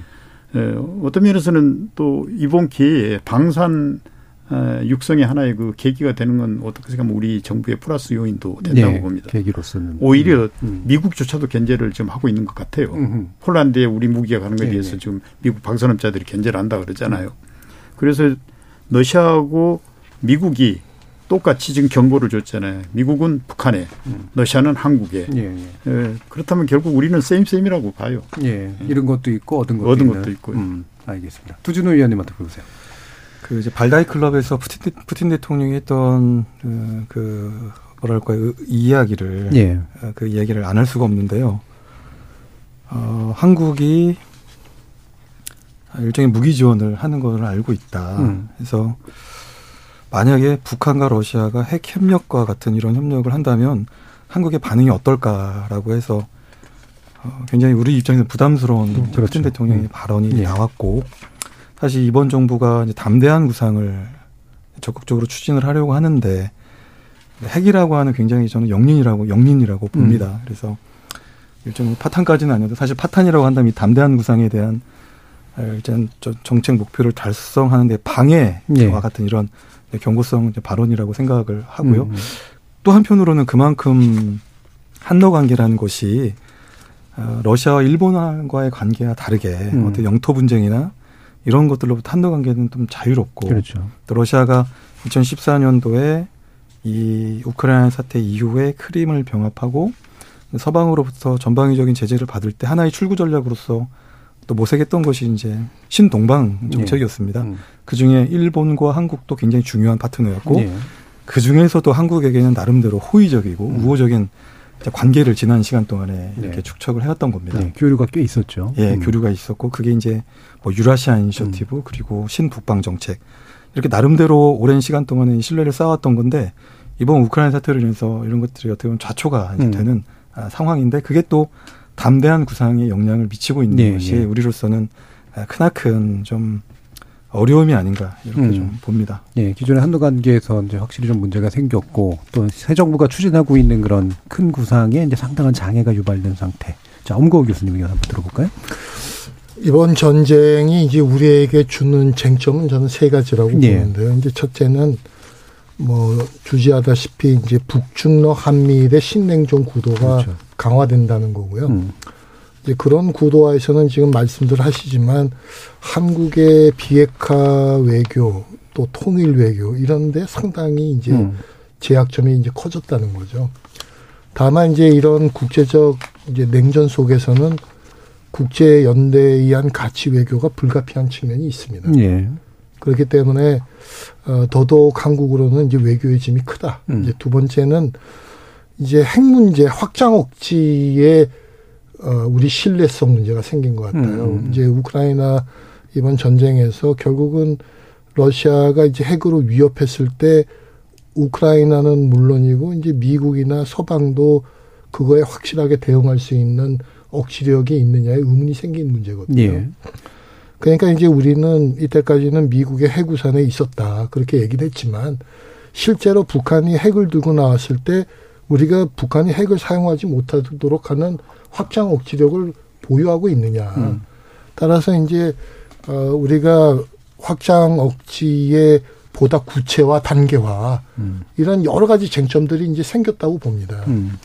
음. 에, 어떤 면에서는 또 이번 기회에 방산 어, 육성의 하나의 그 계기가 되는 건 어떻게 생각하면 우리 정부의 플러스 요인도 된다고 예, 봅니다. 계기로서는. 오히려 음. 미국조차도 견제를 지금 하고 있는 것 같아요. 음. 폴란드에 우리 무기가 가는 것에 예, 대해서 예. 지금 미국 방산업자들이 견제를 한다 그러잖아요. 그래서 러시아하고 미국이 똑같이 지금 경고를 줬잖아요. 미국은 북한에, 음. 러시아는 한국에. 예, 예. 예, 그렇다면 결국 우리는 쌤쌤이라고 봐요. 예. 잃은 것도 있고 얻은 것도 얻은. 것도 있고요. 음, 알겠습니다. 두준호 의원님한테 보세요. 그 이제 발다이 클럽에서 푸틴, 대- 푸틴 대통령이 했던 그, 그 뭐랄까요 이 이야기를 예. 어, 그 이야기를 안 할 수가 없는데요. 어, 한국이 일종의 무기 지원을 하는 것을 알고 있다. 음. 그래서 만약에 북한과 러시아가 핵 협력과 같은 이런 협력을 한다면 한국의 반응이 어떨까라고 해서 어, 굉장히 우리 입장에서 부담스러운 음, 그렇죠. 푸틴 대통령의 음. 발언이 예. 나왔고 사실 이번 정부가 이제 담대한 구상을 적극적으로 추진을 하려고 하는데 핵이라고 하는 굉장히 저는 영린이라고 영린이라고 봅니다. 그래서 일종의 파탄까지는 아니어도 사실 파탄이라고 한다면 이 담대한 구상에 대한 어, 일단 저 정책 목표를 달성하는 데 방해와 예. 같은 이런 경고성 발언이라고 생각을 하고요. 음. 또 한편으로는 그만큼 한러 관계라는 것이 어, 러시아와 일본과의 관계와 다르게 음. 어떤 영토 분쟁이나 이런 것들로부터 한러 관계는 좀 자유롭고 그렇죠. 또 러시아가 2014년도에 이 우크라이나 사태 이후에 크림을 병합하고 서방으로부터 전방위적인 제재를 받을 때 하나의 출구 전략으로서 또 모색했던 것이 이제 신동방 정책이었습니다. 음. 그 중에 일본과 한국도 굉장히 중요한 파트너였고 예. 그 중에서도 한국에게는 나름대로 호의적이고 음. 우호적인 관계를 지난 시간 동안에 네. 이렇게 축적을 해왔던 겁니다. 네, 교류가 꽤 있었죠. 예, 음. 교류가 있었고 그게 이제 뭐 유라시아 이니셔티브 그리고 신북방 정책 이렇게 나름대로 오랜 시간 동안에 신뢰를 쌓아왔던 건데 이번 우크라이나 사태를 인해서 이런 것들이 어떻게 보면 좌초가 이제 음. 되는 아, 상황인데 그게 또 담대한 구상에 영향을 미치고 있는 예, 것이 예. 우리로서는 아, 크나큰 좀 어려움이 아닌가 이렇게 음. 좀 봅니다. 예, 기존의 한러 관계에서 이제 확실히 좀 문제가 생겼고 또 새 정부가 추진하고 있는 그런 큰 구상에 이제 상당한 장애가 유발된 상태. 자, 엄고 교수님 의견 한번 들어볼까요? 이번 전쟁이 이제 우리에게 주는 쟁점은 저는 세 가지라고 예. 보는데요. 이제 첫째는 뭐 주지하다시피 이제 북중러 한미일의 신냉전 구도가 그렇죠. 강화된다는 거고요. 음. 이제 그런 구도화에서는 지금 말씀들 하시지만 한국의 비핵화 외교 또 통일 외교 이런데 상당히 이제 음. 제약점이 이제 커졌다는 거죠. 다만 이제 이런 국제적 이제 냉전 속에서는 국제 연대에 의한 가치 외교가 불가피한 측면이 있습니다. 예. 그렇기 때문에 어, 더더욱 한국으로는 이제 외교의 짐이 크다. 음. 이제 두 번째는 이제 핵 문제 확장 억지에 어, 우리 신뢰성 문제가 생긴 것 같아요. 음. 이제 우크라이나 이번 전쟁에서 결국은 러시아가 이제 핵으로 위협했을 때 우크라이나는 물론이고 이제 미국이나 서방도 그거에 확실하게 대응할 수 있는 억지력이 있느냐에 의문이 생긴 문제거든요. 예. 그러니까 이제 우리는 이때까지는 미국의 핵우산에 있었다. 그렇게 얘기를 했지만 실제로 북한이 핵을 들고 나왔을 때 우리가 북한이 핵을 사용하지 못하도록 하는 확장 억지력을 보유하고 있느냐. 음. 따라서 이제 어 우리가 확장 억지의 보다 구체화 단계화 음. 이런 여러 가지 쟁점들이 이제 생겼다고 봅니다. 음.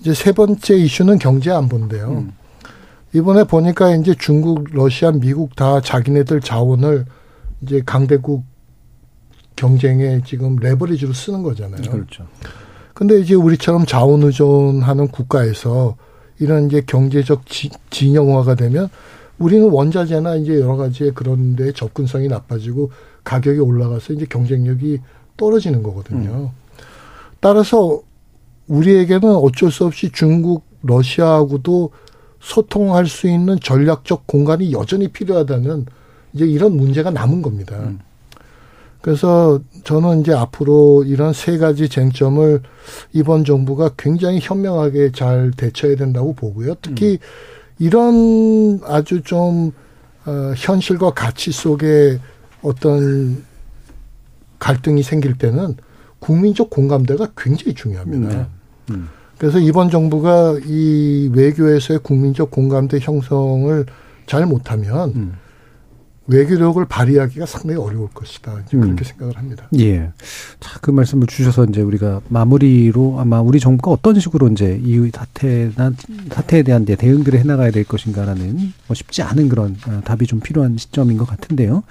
이제 세 번째 이슈는 경제 안보인데요. 음. 이번에 보니까 이제 중국, 러시아, 미국 다 자기네들 자원을 이제 강대국 경쟁에 지금 레버리지로 쓰는 거잖아요. 그렇죠. 근데 이제 우리처럼 자원 의존하는 국가에서 이런 이제 경제적 지, 진영화가 되면 우리는 원자재나 이제 여러 가지의 그런 데 접근성이 나빠지고 가격이 올라가서 이제 경쟁력이 떨어지는 거거든요. 따라서 우리에게는 어쩔 수 없이 중국, 러시아하고도 소통할 수 있는 전략적 공간이 여전히 필요하다는 이제 이런 문제가 남은 겁니다. 그래서 저는 이제 앞으로 이런 세 가지 쟁점을 이번 정부가 굉장히 현명하게 잘 대처해야 된다고 보고요. 특히 이런 아주 좀 어, 현실과 가치 속에 어떤 갈등이 생길 때는 국민적 공감대가 굉장히 중요합니다. 네. 음. 그래서 이번 정부가 이 외교에서의 국민적 공감대 형성을 잘 못하면 음. 외교력을 발휘하기가 상당히 어려울 것이다. 이제 음. 그렇게 생각을 합니다. 예. 자, 그 말씀을 주셔서 이제 우리가 마무리로 아마 우리 정부가 어떤 식으로 이제 이 사태나 사태에 대한 이제 대응들을 해나가야 될 것인가라는 뭐 쉽지 않은 그런 어, 답이 좀 필요한 시점인 것 같은데요.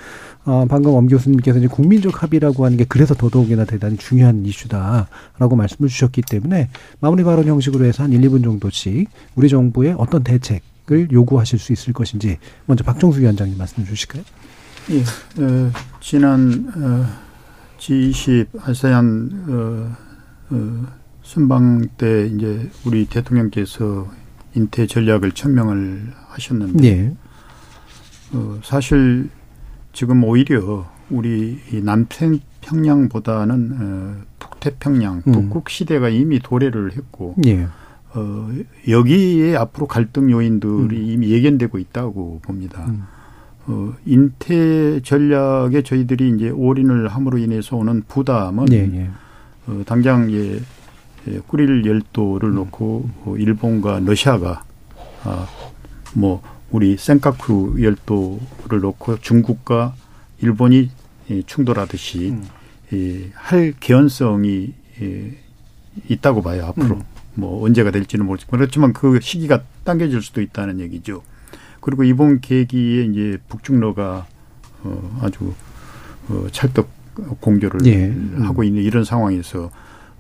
어, 방금 엄 교수님께서 이제 국민적 합의라고 하는 게 그래서 더더욱이나 대단히 중요한 이슈다라고 말씀을 주셨기 때문에 마무리 발언 형식으로 해서 한 1, 2분 정도씩 우리 정부의 어떤 대책 을 요구하실 수 있을 것인지 먼저 박정수 위원장님 말씀 주실까요? 예, 어, 지난 어, G20 아세안 어, 어, 순방 때 이제 우리 대통령께서 인태 전략을 천명을 하셨는데 예. 어, 사실 지금 오히려 우리 이 남태평양보다는 어, 북태평양, 음. 북극 시대가 이미 도래를 했고 예. 어, 여기에 앞으로 갈등 요인들이 이미 예견되고 있다고 봅니다. 음. 어, 인태 전략에 저희들이 이제 올인을 함으로 인해서 오는 부담은 예, 예. 어, 당장 예, 예, 꾸릴 열도를 놓고 어, 일본과 러시아가 아, 뭐 우리 센카쿠 열도를 놓고 중국과 일본이 예, 충돌하듯이 음. 예, 할 개연성이 예, 있다고 봐요 앞으로 음. 뭐 언제가 될지는 모르지만 그렇지만 그 시기가 당겨질 수도 있다는 얘기죠. 그리고 이번 계기에 이제 북중러가 어, 아주 어, 찰떡 공조를 예. 음. 하고 있는 이런 상황에서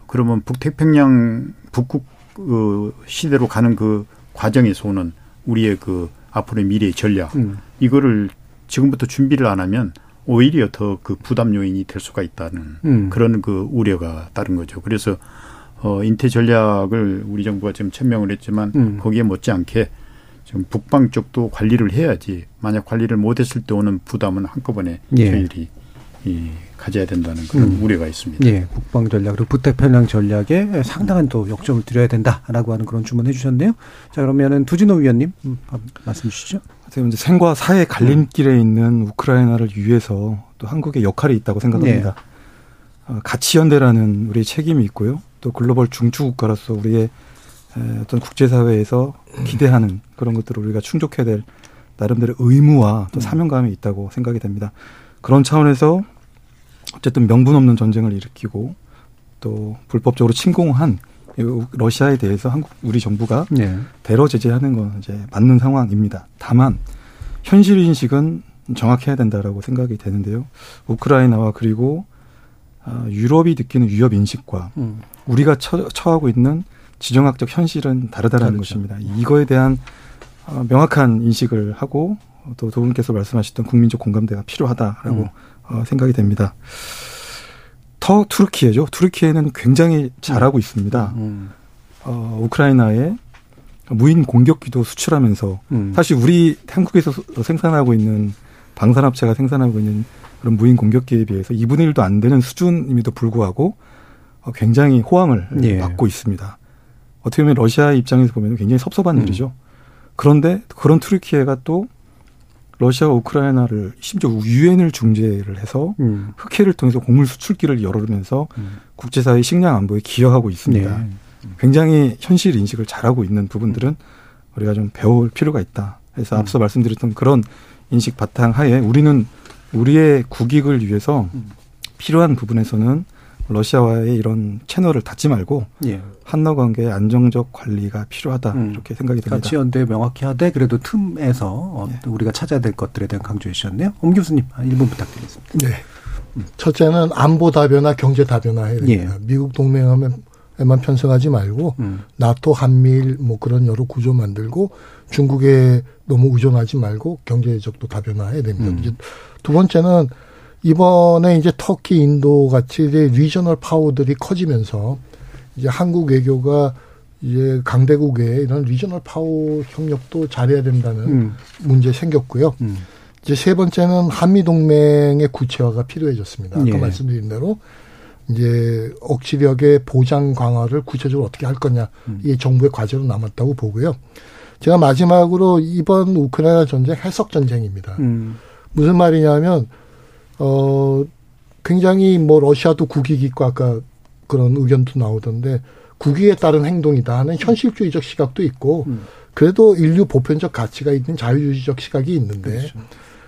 그러면 북태평양 북극 어, 시대로 가는 그 과정에서 오는 우리의 그 앞으로의 미래의 전략 음. 이거를 지금부터 준비를 안 하면 오히려 더 그 부담 요인이 될 수가 있다는 음. 그런 그 우려가 따른 거죠. 그래서 어 인태 전략을 우리 정부가 지금 천명을 했지만 음. 거기에 못지않게 지금 북방 쪽도 관리를 해야지 만약 관리를 못했을 때 오는 부담은 한꺼번에 예. 저희들이 이 가져야 된다는 그런 음. 우려가 있습니다. 예, 국방 전략 그리고 북태평양 전략에 상당한 또 역점을 드려야 된다라고 하는 그런 주문해 주셨네요. 자 그러면은 두진호 위원님 음, 말씀 주시죠. 어떻게 이제 생과 사의 갈림길에 있는 우크라이나를 위해서 또 한국의 역할이 있다고 생각합니다. 네. 어, 가치 연대라는 우리의 책임이 있고요. 또 글로벌 중추 국가로서 우리의 에, 어떤 국제사회에서 기대하는 그런 것들을 우리가 충족해야 될 나름대로 의무와 또 사명감이 있다고 생각이 됩니다. 그런 차원에서 어쨌든 명분 없는 전쟁을 일으키고 또 불법적으로 침공한 이 러시아에 대해서 한국 우리 정부가 네. 대러 제재하는 건 이제 맞는 상황입니다. 다만 현실 인식은 정확해야 된다라고 생각이 되는데요. 우크라이나와 그리고 아, 유럽이 느끼는 위협 인식과 음. 우리가 처, 처하고 있는 지정학적 현실은 다르다는 다르죠. 것입니다. 이거에 대한 어, 명확한 인식을 하고 또 두 분께서 말씀하셨던 국민적 공감대가 필요하다라고 음. 어, 생각이 됩니다. 터 투르키예죠. 투르키에는 굉장히 잘하고 있습니다. 음. 어, 우크라이나에 무인 공격기도 수출하면서 음. 사실 우리 한국에서 소- 생산하고 있는 방산업체가 생산하고 있는 그런 무인 공격기에 비해서 2분의 1도 안 되는 수준임에도 불구하고 어, 굉장히 호황을 예. 받고 있습니다. 어떻게 보면 러시아 입장에서 보면 굉장히 섭섭한 음. 일이죠. 그런데 그런 투르키예가 또 러시아와 우크라이나를 심지어 유엔을 중재를 해서 음. 흑해를 통해서 곡물 수출기를 열어주면서 음. 국제사회 식량 안보에 기여하고 있습니다. 네. 굉장히 현실 인식을 잘하고 있는 부분들은 우리가 좀 배울 필요가 있다. 그래서 음. 앞서 말씀드렸던 그런 인식 바탕 하에 우리는 우리의 국익을 위해서 음. 필요한 부분에서는 러시아와의 이런 채널을 닫지 말고 예. 한러 관계의 안정적 관리가 필요하다 음. 이렇게 생각이 듭니다. 가치 연대 명확히 하되 그래도 틈에서 어, 네. 또 우리가 찾아야 될 것들에 대한 강조해 주셨네요. 엄 교수님 한 1분 부탁드리겠습니다. 네. 첫째는 안보 다변화, 경제 다변화 해야 됩니다. 미국 동맹에만 편성하지 말고 음. 나토, 한미일 뭐 그런 여러 구조 만들고 중국에 너무 의존하지 말고 경제적도 다변화해야 됩니다. 음. 이제 두 번째는 이번에 이제 터키, 인도 같이 이제 regional power들이 커지면서 이제 한국 외교가 이제 강대국의 이런 regional power 협력도 잘해야 된다는 음. 문제 생겼고요. 음. 이제 세 번째는 한미 동맹의 구체화가 필요해졌습니다. 아까 예. 말씀드린 대로 이제 억지력의 보장 강화를 구체적으로 어떻게 할 거냐 음. 이게 정부의 과제로 남았다고 보고요. 제가 마지막으로 이번 우크라이나 전쟁 해석 전쟁입니다. 음. 무슨 말이냐면 어 굉장히 뭐 러시아도 국익이 있고 아까 그런 의견도 나오던데 국익에 따른 행동이다 하는 현실주의적 시각도 있고 음. 그래도 인류 보편적 가치가 있는 자유주의적 시각이 있는데 그렇죠.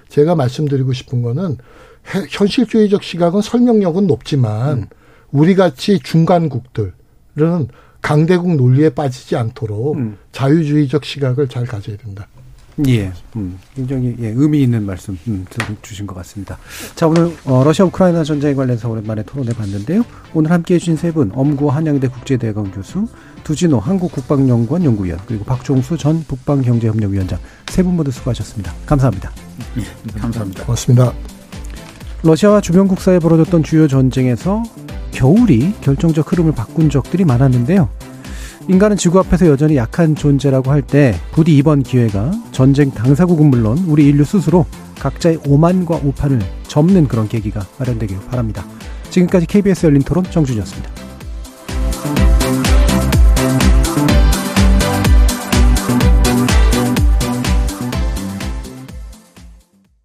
제가 말씀드리고 싶은 거는 해- 현실주의적 시각은 설명력은 높지만 음. 우리 같이 중간국들은 강대국 논리에 빠지지 않도록 음. 자유주의적 시각을 잘 가져야 된다. 예, 음, 굉장히 예, 의미 있는 말씀 음, 주신 것 같습니다. 자, 오늘 어, 러시아 우크라이나 전쟁에 관련해서 오랜만에 토론해 봤는데요. 오늘 함께해 주신 세 분, 엄구 한양대 국제대학원 교수, 두진호 한국국방연구원 연구위원, 그리고 박종수 전 북방경제협력위원장 세 분 모두 수고하셨습니다. 감사합니다. 예, 감사합니다. 고맙습니다. 러시아와 주변 국 사이에 벌어졌던 주요 전쟁에서 겨울이 결정적 흐름을 바꾼 적들이 많았는데요. 인간은 지구 앞에서 여전히 약한 존재라고 할 때 부디 이번 기회가 전쟁 당사국은 물론 우리 인류 스스로 각자의 오만과 오판을 접는 그런 계기가 마련되길 바랍니다. 지금까지 KBS 열린 토론 정준이었습니다.